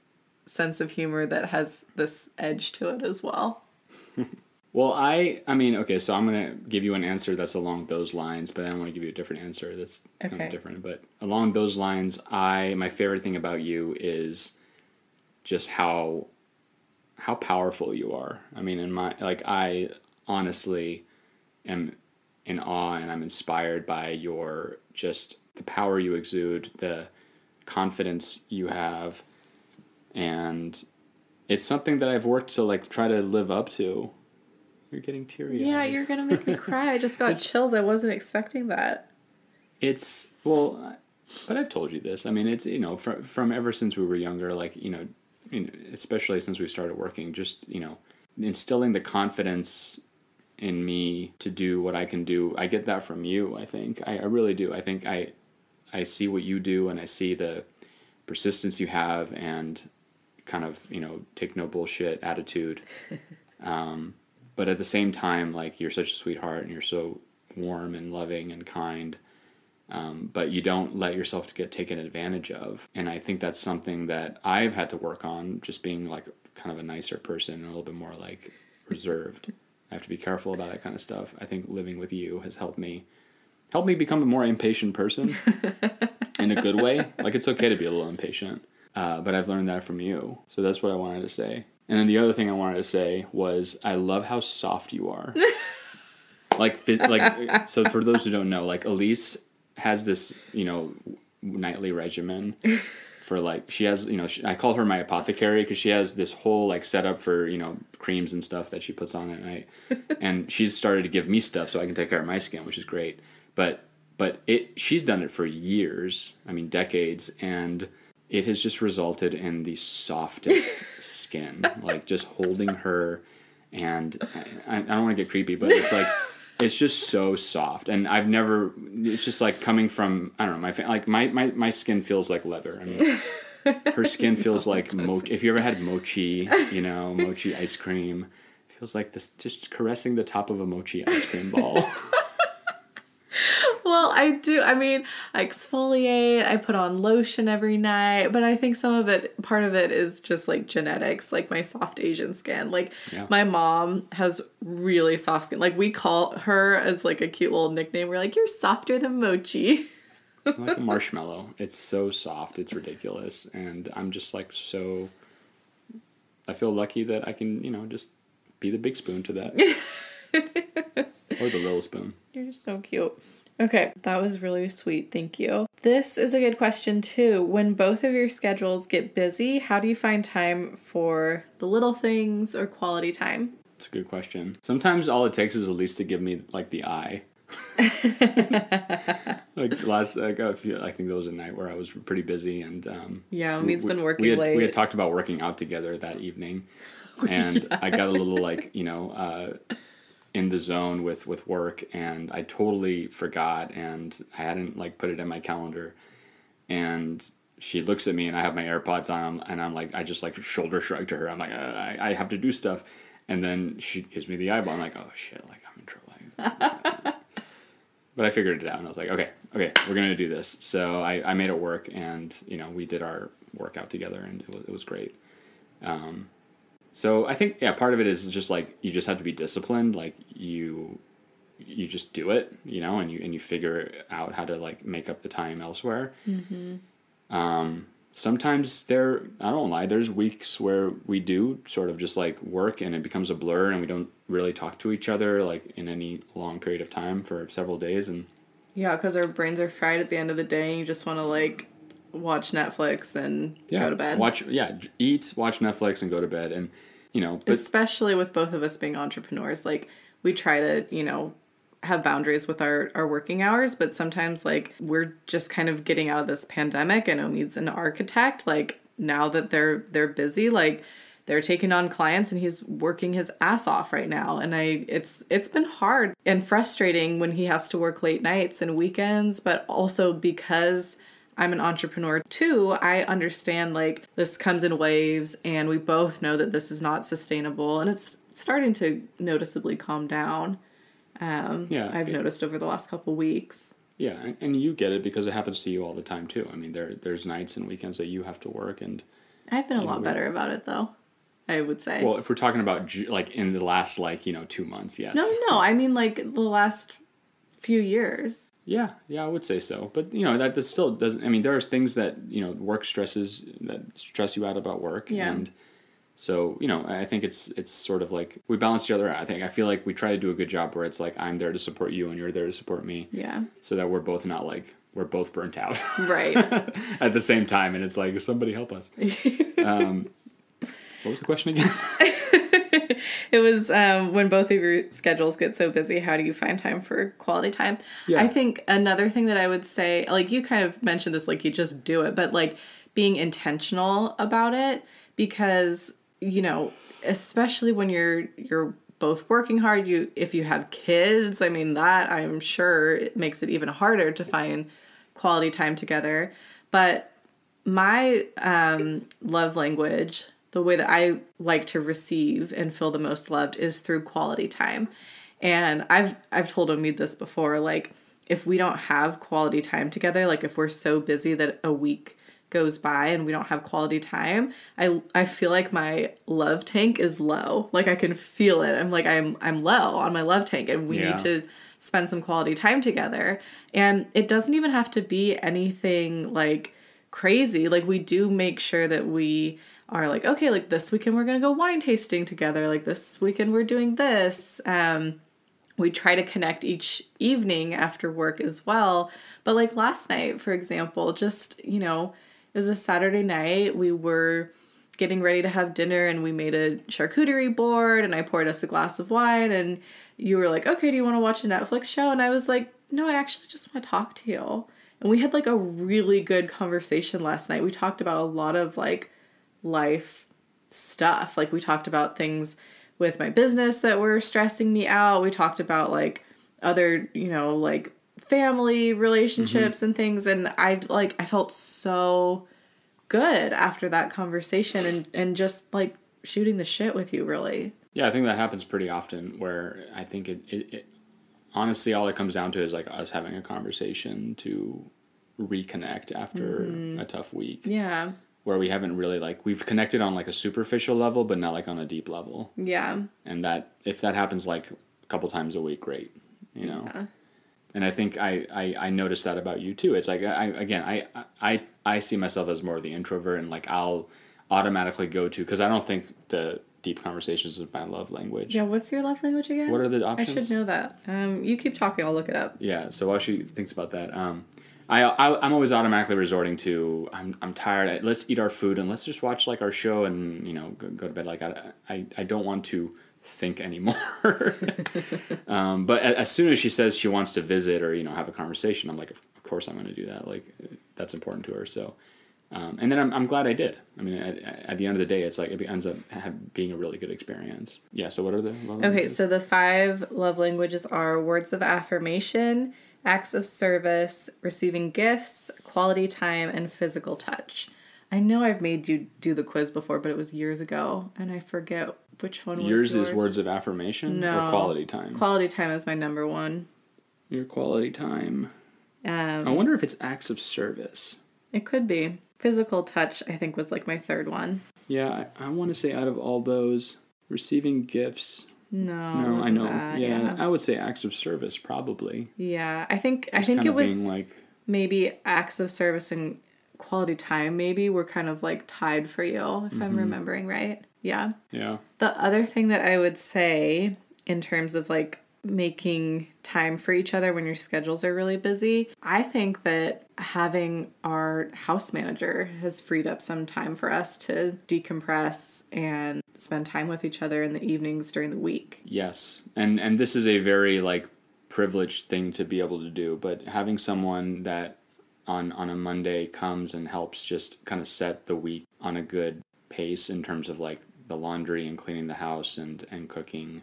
sense of humor that has this edge to it as well *laughs* Well, I, I mean, okay, so I'm gonna give you an answer that's along those lines, but I want to give you a different answer that's kind of different. But along those lines, I, my favorite thing about you is just how, how powerful you are. I mean, in my, like, I honestly am in awe and I'm inspired by your just the power you exude, the confidence you have, and it's something that I've worked to like try to live up to. You're getting teary. yeah you're gonna make me cry i just got chills i wasn't expecting that It's well, but I've told you this. I mean, it's you know from from ever since we were younger, like you know, you know, especially since we started working, just you know, instilling the confidence in me to do what I can do. I get that from you. I think I, I really do. I think I I see what you do, and I see the persistence you have, and kind of you know take no bullshit attitude. *laughs* um, but at the same time, like you're such a sweetheart, and you're so warm and loving and kind um, but you don't let yourself get taken advantage of. And I think that's something that I've had to work on, just being like kind of a nicer person and a little bit more like reserved. I have to be careful about that kind of stuff. I think living with you has helped me helped me become a more impatient person in a good way. *laughs* Like it's okay to be a little impatient, uh, but I've learned that from you. So that's what I wanted to say. And then the other thing I wanted to say was I love how soft you are. *laughs* like phys- like so for those who don't know, like Elise has this you know nightly regimen *laughs* for like she has you know she, I call her my apothecary because she has this whole like setup for you know creams and stuff that she puts on at night, and she's started to give me stuff so I can take care of my skin, which is great. But but it she's done it for years, I mean decades, and it has just resulted in the softest *laughs* skin, like just holding her, and I, I don't want to get creepy, but it's like *laughs* it's just so soft and i've never it's just like coming from i don't know my like my my, my skin feels like leather. I mean her skin *laughs* feels oh, like mo- if you ever had mochi you know mochi ice cream it feels like this just caressing the top of a mochi ice cream ball *laughs* Well, I do. I mean, I exfoliate, I put on lotion every night, but I think some of it, part of it is just like genetics, like my soft Asian skin. Like Yeah. my mom has really soft skin. Like we call her as like a cute little nickname. We're like, you're softer than mochi. *laughs* like a *laughs* marshmallow it's so soft it's ridiculous and i'm just like so i feel lucky that i can you know just be the big spoon to that or the little spoon You're so cute. Okay, that was really sweet. Thank you. This is a good question too. When both of your schedules get busy, how do you find time for the little things or quality time? It's a good question. Sometimes all it takes is at least to give me like the eye. *laughs* like last, like a few, I think there was a night where I was pretty busy and um, Yeah, Mead's been working we had, late. We had talked about working out together that evening, *laughs* and I got a little like you know uh, in the zone with with work, and I totally forgot, and I hadn't like put it in my calendar, and she looks at me, and I have my AirPods on, and I'm like, I just like shoulder shrug to her. I'm like, uh, I, I have to do stuff, and then she gives me the eyeball. I'm like, oh shit, like I'm in trouble. *laughs* but I figured it out, and I was like, okay, okay, we're gonna do this. So I, I made it work, and you know, we did our workout together, and it was, it was great. Um, so I think yeah, part of it is just like you just have to be disciplined. Like you, you just do it, you know, and you and you figure out how to like make up the time elsewhere. Um, sometimes there, I don't lie. There's weeks where we do sort of just like work, and it becomes a blur, and we don't really talk to each other like in any long period of time for several days, and Yeah, because our brains are fried at the end of the day and you just want to like watch Netflix and yeah, go to bed. Watch yeah, eat, watch Netflix, and go to bed, and you know, but Especially with both of us being entrepreneurs. Like we try to, you know, have boundaries with our, our working hours, but sometimes like we're just kind of getting out of this pandemic and Omied's an architect. Like now that they're they're busy, like they're taking on clients and he's working his ass off right now and i it's it's been hard and frustrating when he has to work late nights and weekends but also because i'm an entrepreneur too i understand like this comes in waves and we both know that this is not sustainable and it's starting to noticeably calm down um Yeah, i've it- noticed over the last couple weeks Yeah, and, and you get it because it happens to you all the time too. I mean, there there's nights and weekends that you have to work, and i've been a lot we- better about it though i would say well, if we're talking about like in the last like you know two months, yes. no no i mean like the last few years Yeah, yeah, I would say so. But you know that that still doesn't. I mean, there are things that you know work stresses that stress you out about work, Yeah. and so you know I think it's it's sort of like we balance each other out. I think I feel like we try to do a good job where it's like I'm there to support you and you're there to support me, yeah so that we're both not like we're both burnt out right *laughs* at the same time, and it's like somebody help us. *laughs* um, what was the question again? *laughs* *laughs* It was um, when both of your schedules get so busy, how do you find time for quality time? Yeah. I think another thing that I would say, like you kind of mentioned this, like you just do it, but like being intentional about it because, you know, especially when you're, you're, both working hard you if you have kids i mean that i'm sure it makes it even harder to find quality time together but my um, love language, the way that I like to receive and feel the most loved, is through quality time. And I've I've told Omied this before. Like, if we don't have quality time together, like if we're so busy that a week goes by and we don't have quality time, I I feel like my love tank is low. Like I can feel it. I'm like I'm I'm low on my love tank, and we Yeah. need to spend some quality time together. And it doesn't even have to be anything like crazy. Like we do make sure that we are like, okay, like this weekend we're gonna go wine tasting together. Like this weekend we're doing this. Um, we try to connect each evening after work as well. But like last night, for example, just, you know, It was a Saturday night. We were getting ready to have dinner and we made a charcuterie board and I poured us a glass of wine and you were like, "Okay, do you want to watch a Netflix show?" And I was like, "No, I actually just want to talk to you." And we had like a really good conversation last night. We talked about a lot of like life stuff. Like we talked about things with my business that were stressing me out. We talked about like other, you know, like family relationships mm-hmm. and things and I like I felt so good after that conversation and and just like shooting the shit with you really. Yeah, I think that happens pretty often where I think it, it, it honestly all it comes down to is like us having a conversation to reconnect after mm-hmm. a tough week. Yeah. Where we haven't really like we've connected on like a superficial level but not like on a deep level. Yeah. And that if that happens like a couple times a week, great. You know. Yeah. And I think I, I, I noticed that about you too. It's like I again I, I I see myself as more of the introvert and like I'll automatically go to because I don't think the deep conversations is my love language. Yeah, what's your love language again? What are the options? I should know that. Um, you keep talking. I'll look it up. Yeah. So while she thinks about that, um, I, I am always automatically resorting to I'm I'm tired. Let's eat our food and let's just watch like our show and you know go, go to bed. Like I, I I don't want to think anymore. *laughs* um, but as soon as she says she wants to visit or you know have a conversation, I'm like, of course I'm going to do that. Like that's important to her. So um, and then I'm, I'm glad I did. I mean, at, at, the end of the day, it's like it ends up have, being a really good experience. Yeah. So what are the okay? Languages? So the five love languages are words of affirmation, acts of service, receiving gifts, quality time, and physical touch. I know I've made you do the quiz before, but it was years ago, and I forget which one yours was yours. is words of affirmation no, or quality time. Quality time is my number one. Your quality time. Um, I wonder if it's acts of service. It could be. Physical touch, I think, was like my third one. Yeah, I, I want to say out of all those, receiving gifts. No, no, I know. That, yeah, yeah, I would say acts of service probably. Yeah, I think I think it was like maybe acts of service and quality time. Maybe were kind of like tied for you, if mm-hmm. I'm remembering right. Yeah. Yeah. The other thing that I would say in terms of like making time for each other when your schedules are really busy. I think that having our house manager has freed up some time for us to decompress and spend time with each other in the evenings during the week. Yes. And and this is a very like privileged thing to be able to do, but having someone that on on a Monday comes and helps just kind of set the week on a good pace in terms of like the laundry and cleaning the house and and cooking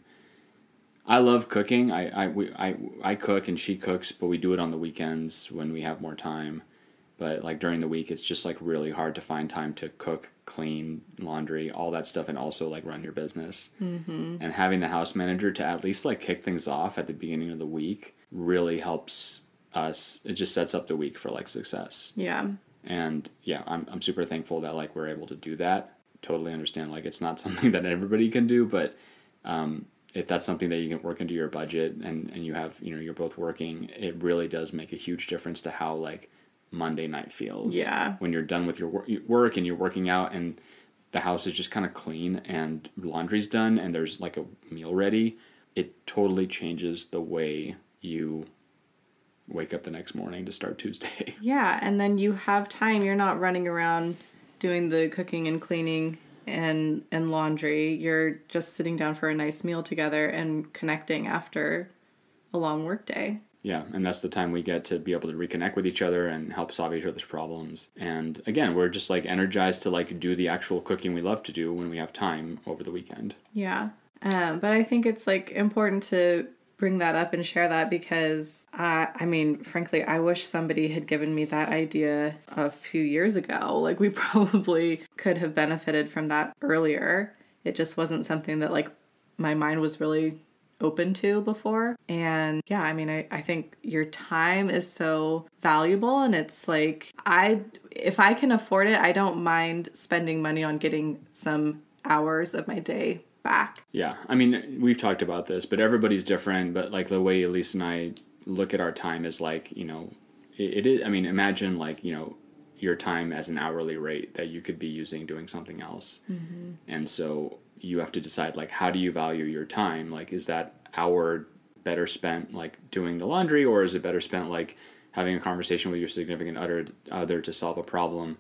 I love cooking. I I, we, I I cook and she cooks, but we do it on the weekends when we have more time. But like during the week, it's just like really hard to find time to cook, clean, laundry, all that stuff, and also like run your business. Mm-hmm. And having the house manager to at least like kick things off at the beginning of the week really helps us. It just sets up the week for like success. Yeah. And yeah, I'm I'm super thankful that like we're able to do that. Totally understand like it's not *laughs* something that everybody can do, but um, if that's something that you can work into your budget and, and you have you know you're both working it really does make a huge difference to how like monday night feels yeah. when you're done with your work and you're working out and the house is just kind of clean and laundry's done and there's like a meal ready it totally changes the way you wake up the next morning to start *laughs* tuesday. Yeah and then you have time. You're not running around doing the cooking and cleaning and and laundry. You're just sitting down for a nice meal together and connecting after a long work day yeah and that's the time we get to be able to reconnect with each other and help solve each other's problems and again we're just like energized to like do the actual cooking we love to do when we have time over the weekend yeah um, but i think it's like important to bring that up and share that because uh, I mean, frankly, I wish somebody had given me that idea a few years ago. Like, we *laughs* probably could have benefited from that earlier. It just wasn't something that, like, my mind was really open to before. And yeah, I mean, I, I think your time is so valuable. And it's like, I, if I can afford it, I don't mind spending money on getting some hours of my day back. Yeah. I mean, we've talked about this, but everybody's different. But like the way Elise and I look at our time is like, you know, it, it is, I mean, imagine like, you know, your time as an hourly rate that you could be using doing something else. Mm-hmm. And so you have to decide like, how do you value your time? Like, is that hour better spent like doing the laundry or is it better spent like having a conversation with your significant other, other to solve a problem?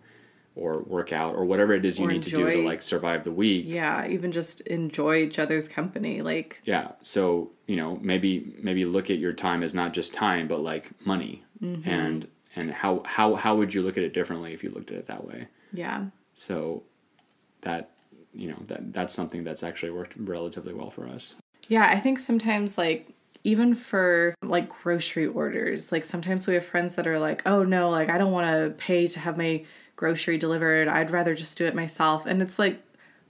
or work out or whatever it is you Or need to do to like survive the week. Yeah, even just enjoy each other's company. Like, Yeah. So, you know, maybe maybe look at your time as not just time, but like money. Mm-hmm. And and how how how would you look at it differently if you looked at it that way? yeah. So that you know, that that's something that's actually worked relatively well for us. Yeah, I think sometimes like even for like grocery orders, like sometimes we have friends that are like, "Oh no, like I don't want to pay to have my grocery delivered. I'd rather just do it myself." And it's like,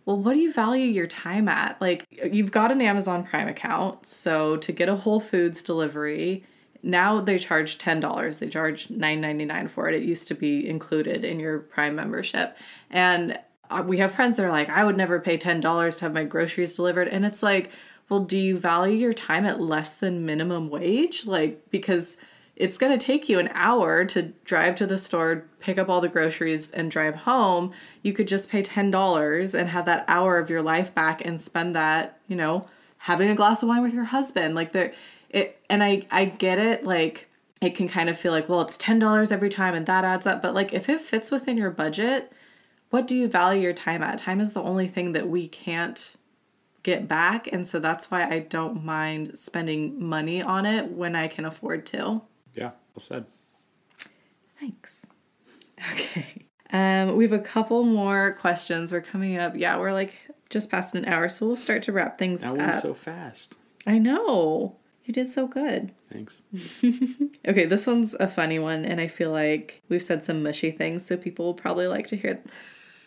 "Well, what do you value your time at?" Like you've got an Amazon Prime account, so to get a Whole Foods delivery, now they charge $10. They charge $9.99 for it. It used to be included in your Prime membership. And Uh, we have friends that are like, I would never pay $10 to have my groceries delivered. And it's like, well, do you value your time at less than minimum wage? Like, because it's going to take you an hour to drive to the store, pick up all the groceries, and drive home. You could just pay $10 and have that hour of your life back and spend that, you know, having a glass of wine with your husband. Like, there, it, and I, I get it. Like, it can kind of feel like, well, it's $10 every time and that adds up. But like, if it fits within your budget, what do you value your time at? Time is the only thing that we can't get back. And so that's why I don't mind spending money on it when I can afford to. Yeah, well said. Thanks. *laughs* Okay. Um, we have a couple more questions. We're coming up. Yeah, we're like just past an hour, so we'll start to wrap things That went up. so fast. I know. You did so good. Thanks. *laughs* Okay, this one's a funny one, and I feel like we've said some mushy things, so people will probably like to hear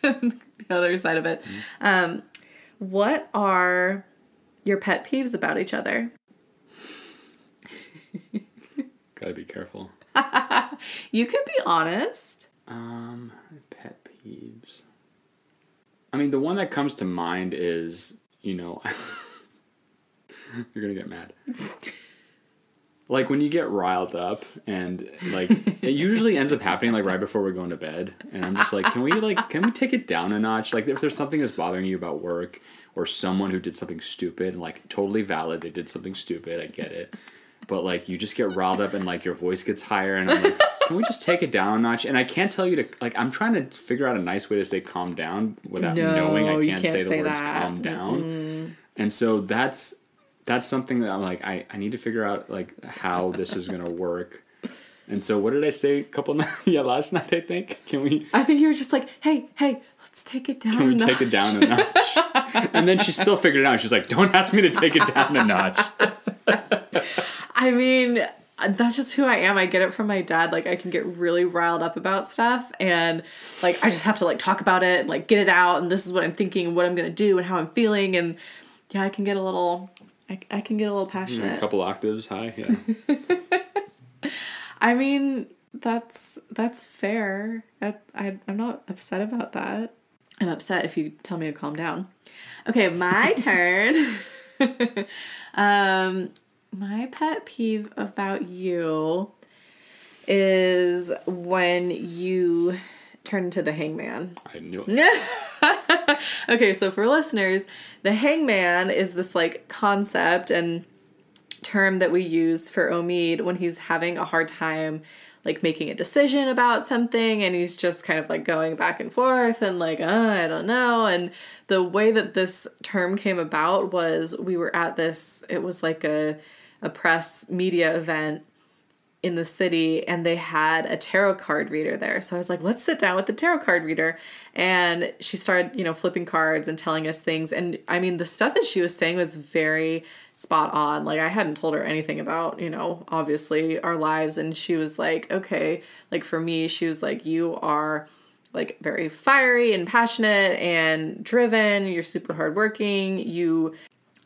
*laughs* the other side of it. Um, what are your pet peeves about each other? *laughs* Gotta be careful. *laughs* You can be honest. Um, pet peeves. I mean, the one that comes to mind is, you know, you're gonna get mad. Like when you get riled up, and like it usually ends up happening like right before we're going to bed, and I'm just like, can we like, can we take it down a notch? Like if there's something that's bothering you about work, or someone who did something stupid, like totally valid, they did something stupid, I get it, but like you just get riled up and like your voice gets higher, and I'm like, can we just take it down a notch? And I can't tell you to like, I'm trying to figure out a nice way to say calm down without No, knowing I can't, can't say the words that. calm down. And so that's that's something that I'm like, I, I need to figure out like how this is gonna *laughs* work. And so what did I say a couple *laughs* nights yeah, last night I think? Can we I think you were just like, hey, hey, let's take it down. can we take it down a notch? *laughs* and then she still figured it out. She's like, Don't ask me to take it down a notch. I mean, that's just who I am. I get it from my dad. Like I can get really riled up about stuff and like I just have to like talk about it and like get it out and this is what I'm thinking and what I'm going to do and how I'm feeling and yeah, I can get a little I, I can get a little passionate. a couple octaves high, yeah. *laughs* I mean, that's that's fair. I, I I'm not upset about that. I'm upset if you tell me to calm down. Okay, my *laughs* turn. *laughs* um, my pet peeve about you is when you turn into the hangman. I knew it. *laughs* okay, so for listeners, the hangman is this like concept and term that we use for Omied when he's having a hard time like making a decision about something and he's just kind of like going back and forth and like uh, I don't know and the way that this term came about was we were at this it was like a a press media event in the city and they had a tarot card reader there. So I was like, let's sit down with the tarot card reader. And she started, you know, flipping cards and telling us things. And I mean, the stuff that she was saying was very spot on. Like, I hadn't told her anything about, you know, obviously our lives. And she was like, okay, like for me, she was like, you are like very fiery and passionate and driven. You're super hardworking. You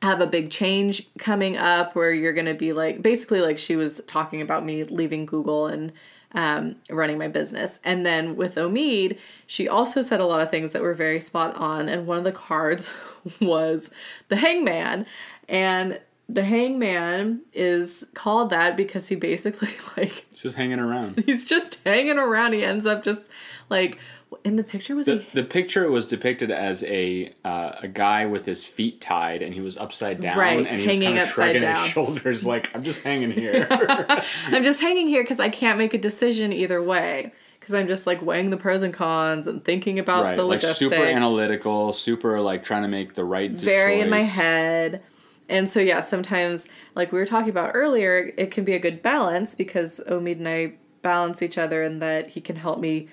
have a big change coming up where you're going to be like basically like she was talking about me leaving Google and um, running my business. And then with Omied, she also said a lot of things that were very spot on. And one of the cards *laughs* was the hangman. And the hangman is called that because he basically *laughs* like It's just hanging around. he's just hanging around. He ends up just like in the picture was The, he the picture was depicted as a uh, a guy with his feet tied and he was upside down Right, and he was kind of shrugging down. his shoulders like I'm just hanging here. *laughs* *laughs* I'm just hanging here because I can't make a decision either way. because I'm just like weighing the pros and cons and thinking about right, the like logistics. super analytical, super like trying to make the right very in my head. And so yeah, sometimes like we were talking about earlier, it can be a good balance because Omied and I balance each other in that he can help me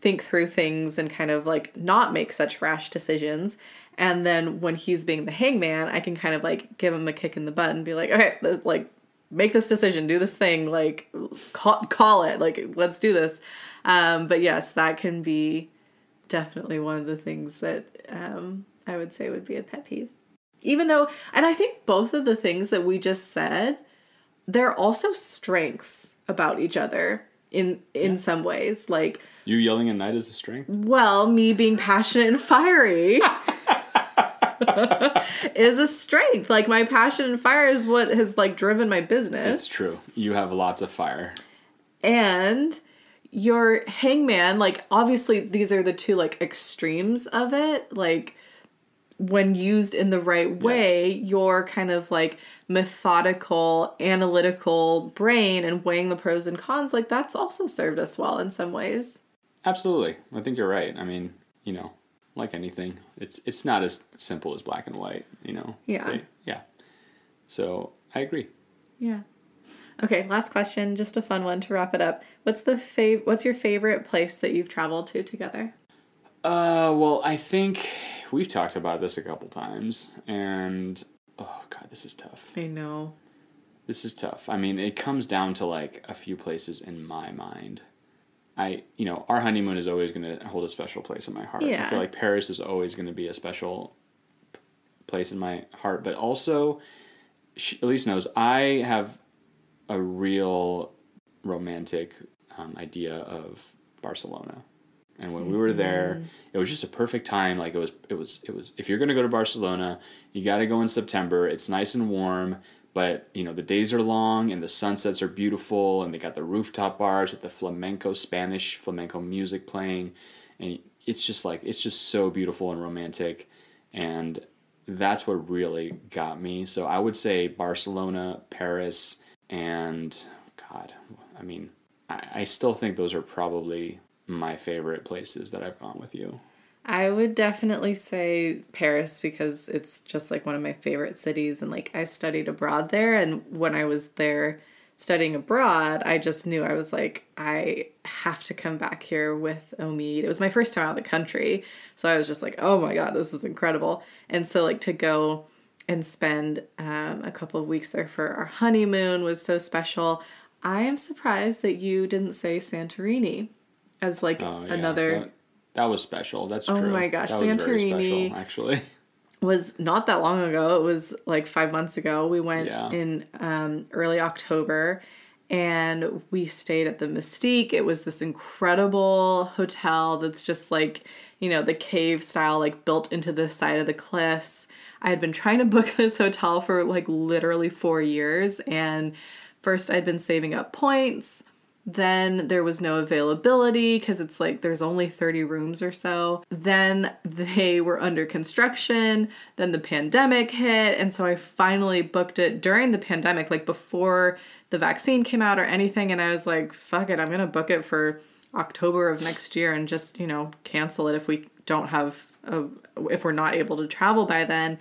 think through things and kind of like not make such rash decisions. And then when he's being the hangman, I can kind of like give him a kick in the butt and be like, okay, like make this decision, do this thing, like call, call it, like let's do this. Um, but yes, that can be definitely one of the things that um, I would say would be a pet peeve. Even though, and I think both of the things that we just said, they're also strengths about each other in in some ways. Like, You yelling at night is a strength. well, me being passionate and fiery *laughs* is a strength. Like my passion and fire is what has like driven my business. It's true. You have lots of fire. and your hangman like obviously these are the two like extremes of it like when used in the right way your kind of like methodical analytical brain and weighing the pros and cons like that's also served us well in some ways Absolutely. I think you're right. I mean, you know, like anything, it's it's not as simple as black and white, you know. Yeah. They- yeah. So, I agree. yeah okay last question just a fun one to wrap it up what's the fav- what's your favorite place that you've traveled to together Uh, well, I think we've talked about this a couple times and oh god, this is tough. i know This is tough. I mean, it comes down to like a few places in my mind. I, you know, our honeymoon is always going to hold a special place in my heart. Yeah. I feel like Paris is always going to be a special place in my heart, but also, she, Elise knows I have a real romantic um, idea of Barcelona. And when we were there, it was just a perfect time. Like it was, it was, it was. If you're gonna go to Barcelona, you got to go in September. It's nice and warm, but you know the days are long and the sunsets are beautiful, and they got the rooftop bars with the flamenco Spanish flamenco music playing, and it's just like it's just so beautiful and romantic, and that's what really got me. So I would say Barcelona, Paris, and God, I mean, I, I still think those are probably my favorite places that I've gone with you. I would definitely say Paris because it's just like one of my favorite cities and like I studied abroad there and when I was there studying abroad, I just knew I was like I have to come back here with Omied. It was my first time out of the country. So I was just like, "Oh my god, this is incredible." And so like to go and spend um, a couple of weeks there for our honeymoon was so special. I am surprised that you didn't say Santorini as like Oh, yeah, another That, that was special. That's Oh true. Oh my gosh, that Santorini. special, actually. *laughs* was not that long ago. It was like five months ago. We went Yeah. in um, early October and we stayed at the Mystique. It was this incredible hotel that's just like, you know, the cave style, like built into the side of the cliffs. I had been trying to book *laughs* this hotel for like literally four years. And first, I'd been saving up points. Then there was no availability because it's like there's only 30 rooms or so. Then *laughs* they were under construction. Then the pandemic hit. And so I finally booked it during the pandemic, like before the vaccine came out or anything. And I was like, fuck it, I'm going to book it for October of next year and just, you know, cancel it if we don't have, a, if we're not able to travel by then.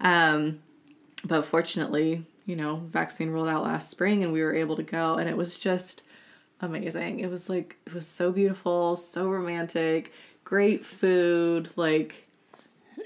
Um, but fortunately, you know, vaccine rolled out last spring and we were able to go. And it was just, amazing. It was like it was so beautiful, so romantic, great food, like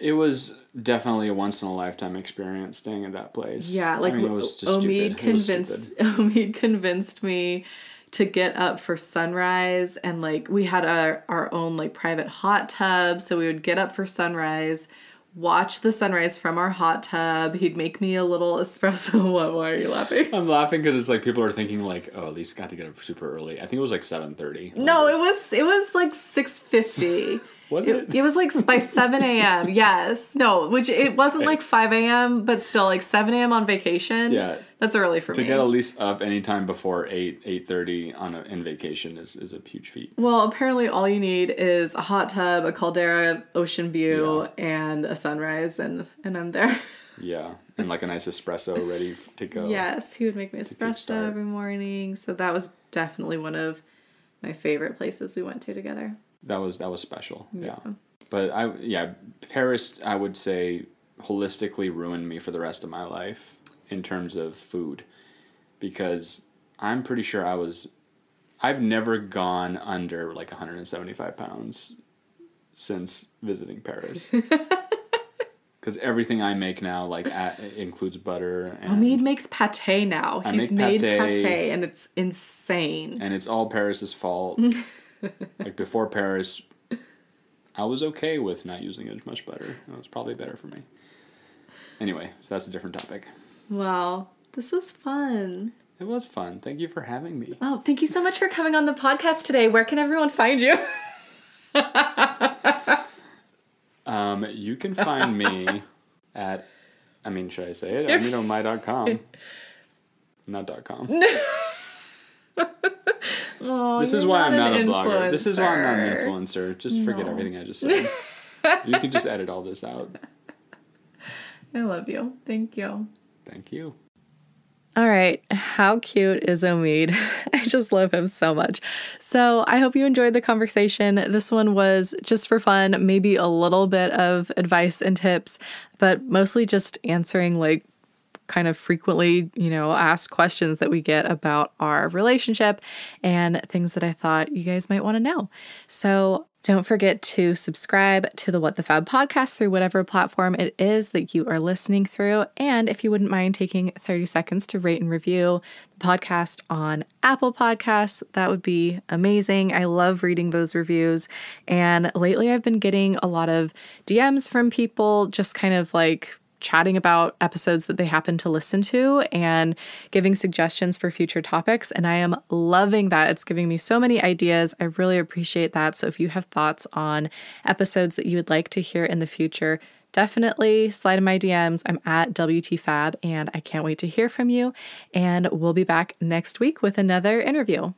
It was definitely a once in a lifetime experience staying at that place. yeah, like I mean, it was just Omied stupid. It was convinced. *laughs* Omied convinced me to get up for sunrise and like we had our our own like private hot tub, so we would get up for sunrise. Watch the sunrise from our hot tub. He'd make me a little *laughs* espresso. What? Why are you laughing? I'm laughing because it's like people are thinking like, oh, Elise got to get up super early. I think it was like seven thirty. No, it was it was like six fifty. Was it? it? It was like by seven a.m. *laughs* Yes, no, which it wasn't like five a.m. But still, like seven a.m. on vacation. Yeah. that's early for to me. To get Elise up anytime before eight eight thirty on a, in vacation is, is a huge feat. well, apparently, all you need is a hot tub, a caldera, ocean view, and a sunrise, and and I'm there. Yeah, and like a nice espresso ready to go. Yes, he would make me espresso every morning. So that was definitely one of my favorite places we went to together. That was that was special. Yeah. But I yeah, Paris I would say holistically ruined me for the rest of my life in terms of food because I'm pretty sure I was I've never gone under like 175 pounds since visiting Paris. *laughs* Because everything I make now like at, includes butter oh, and Omied makes pate now. I He's made pate. pate. and it's insane. and it's all Paris's fault. *laughs* like before Paris, I was okay with not using it as much butter. It was probably better for me. Anyway, so that's a different topic. Wow, this was fun. It was fun. Thank you for having me. Oh, thank you so much for coming on the podcast today. Where can everyone find you? *laughs* Um, you can find me at, I mean, should I say it? AminoMy.com. *laughs* Not dot .com. *laughs* Oh, This is why I'm not a blogger. This is why I'm not an influencer. influencer. Just forget No. everything I just said. you can just edit all this out. *laughs* I love you. Thank you. Thank you. All right. How cute is Omied? *laughs* I just love him so much. So I hope you enjoyed the conversation. This one was just for fun, maybe a little bit of advice and tips, but mostly just answering like kind of frequently, you know, asked questions that we get about our relationship and things that I thought you guys might want to know. So don't forget to subscribe to the What the Fab podcast through whatever platform it is that you are listening through. And if you wouldn't mind taking 30 seconds to rate and review the podcast on Apple Podcasts, that would be amazing. I love reading those reviews. And lately, I've been getting a lot of DMs from people just kind of like chatting about episodes that they happen to listen to and giving suggestions for future topics. And I am loving that. It's giving me so many ideas. I really appreciate that. So if you have thoughts on episodes that you would like to hear in the future, definitely slide in my DMs. I'm at WTFab and I can't wait to hear from you. And we'll be back next week with another interview.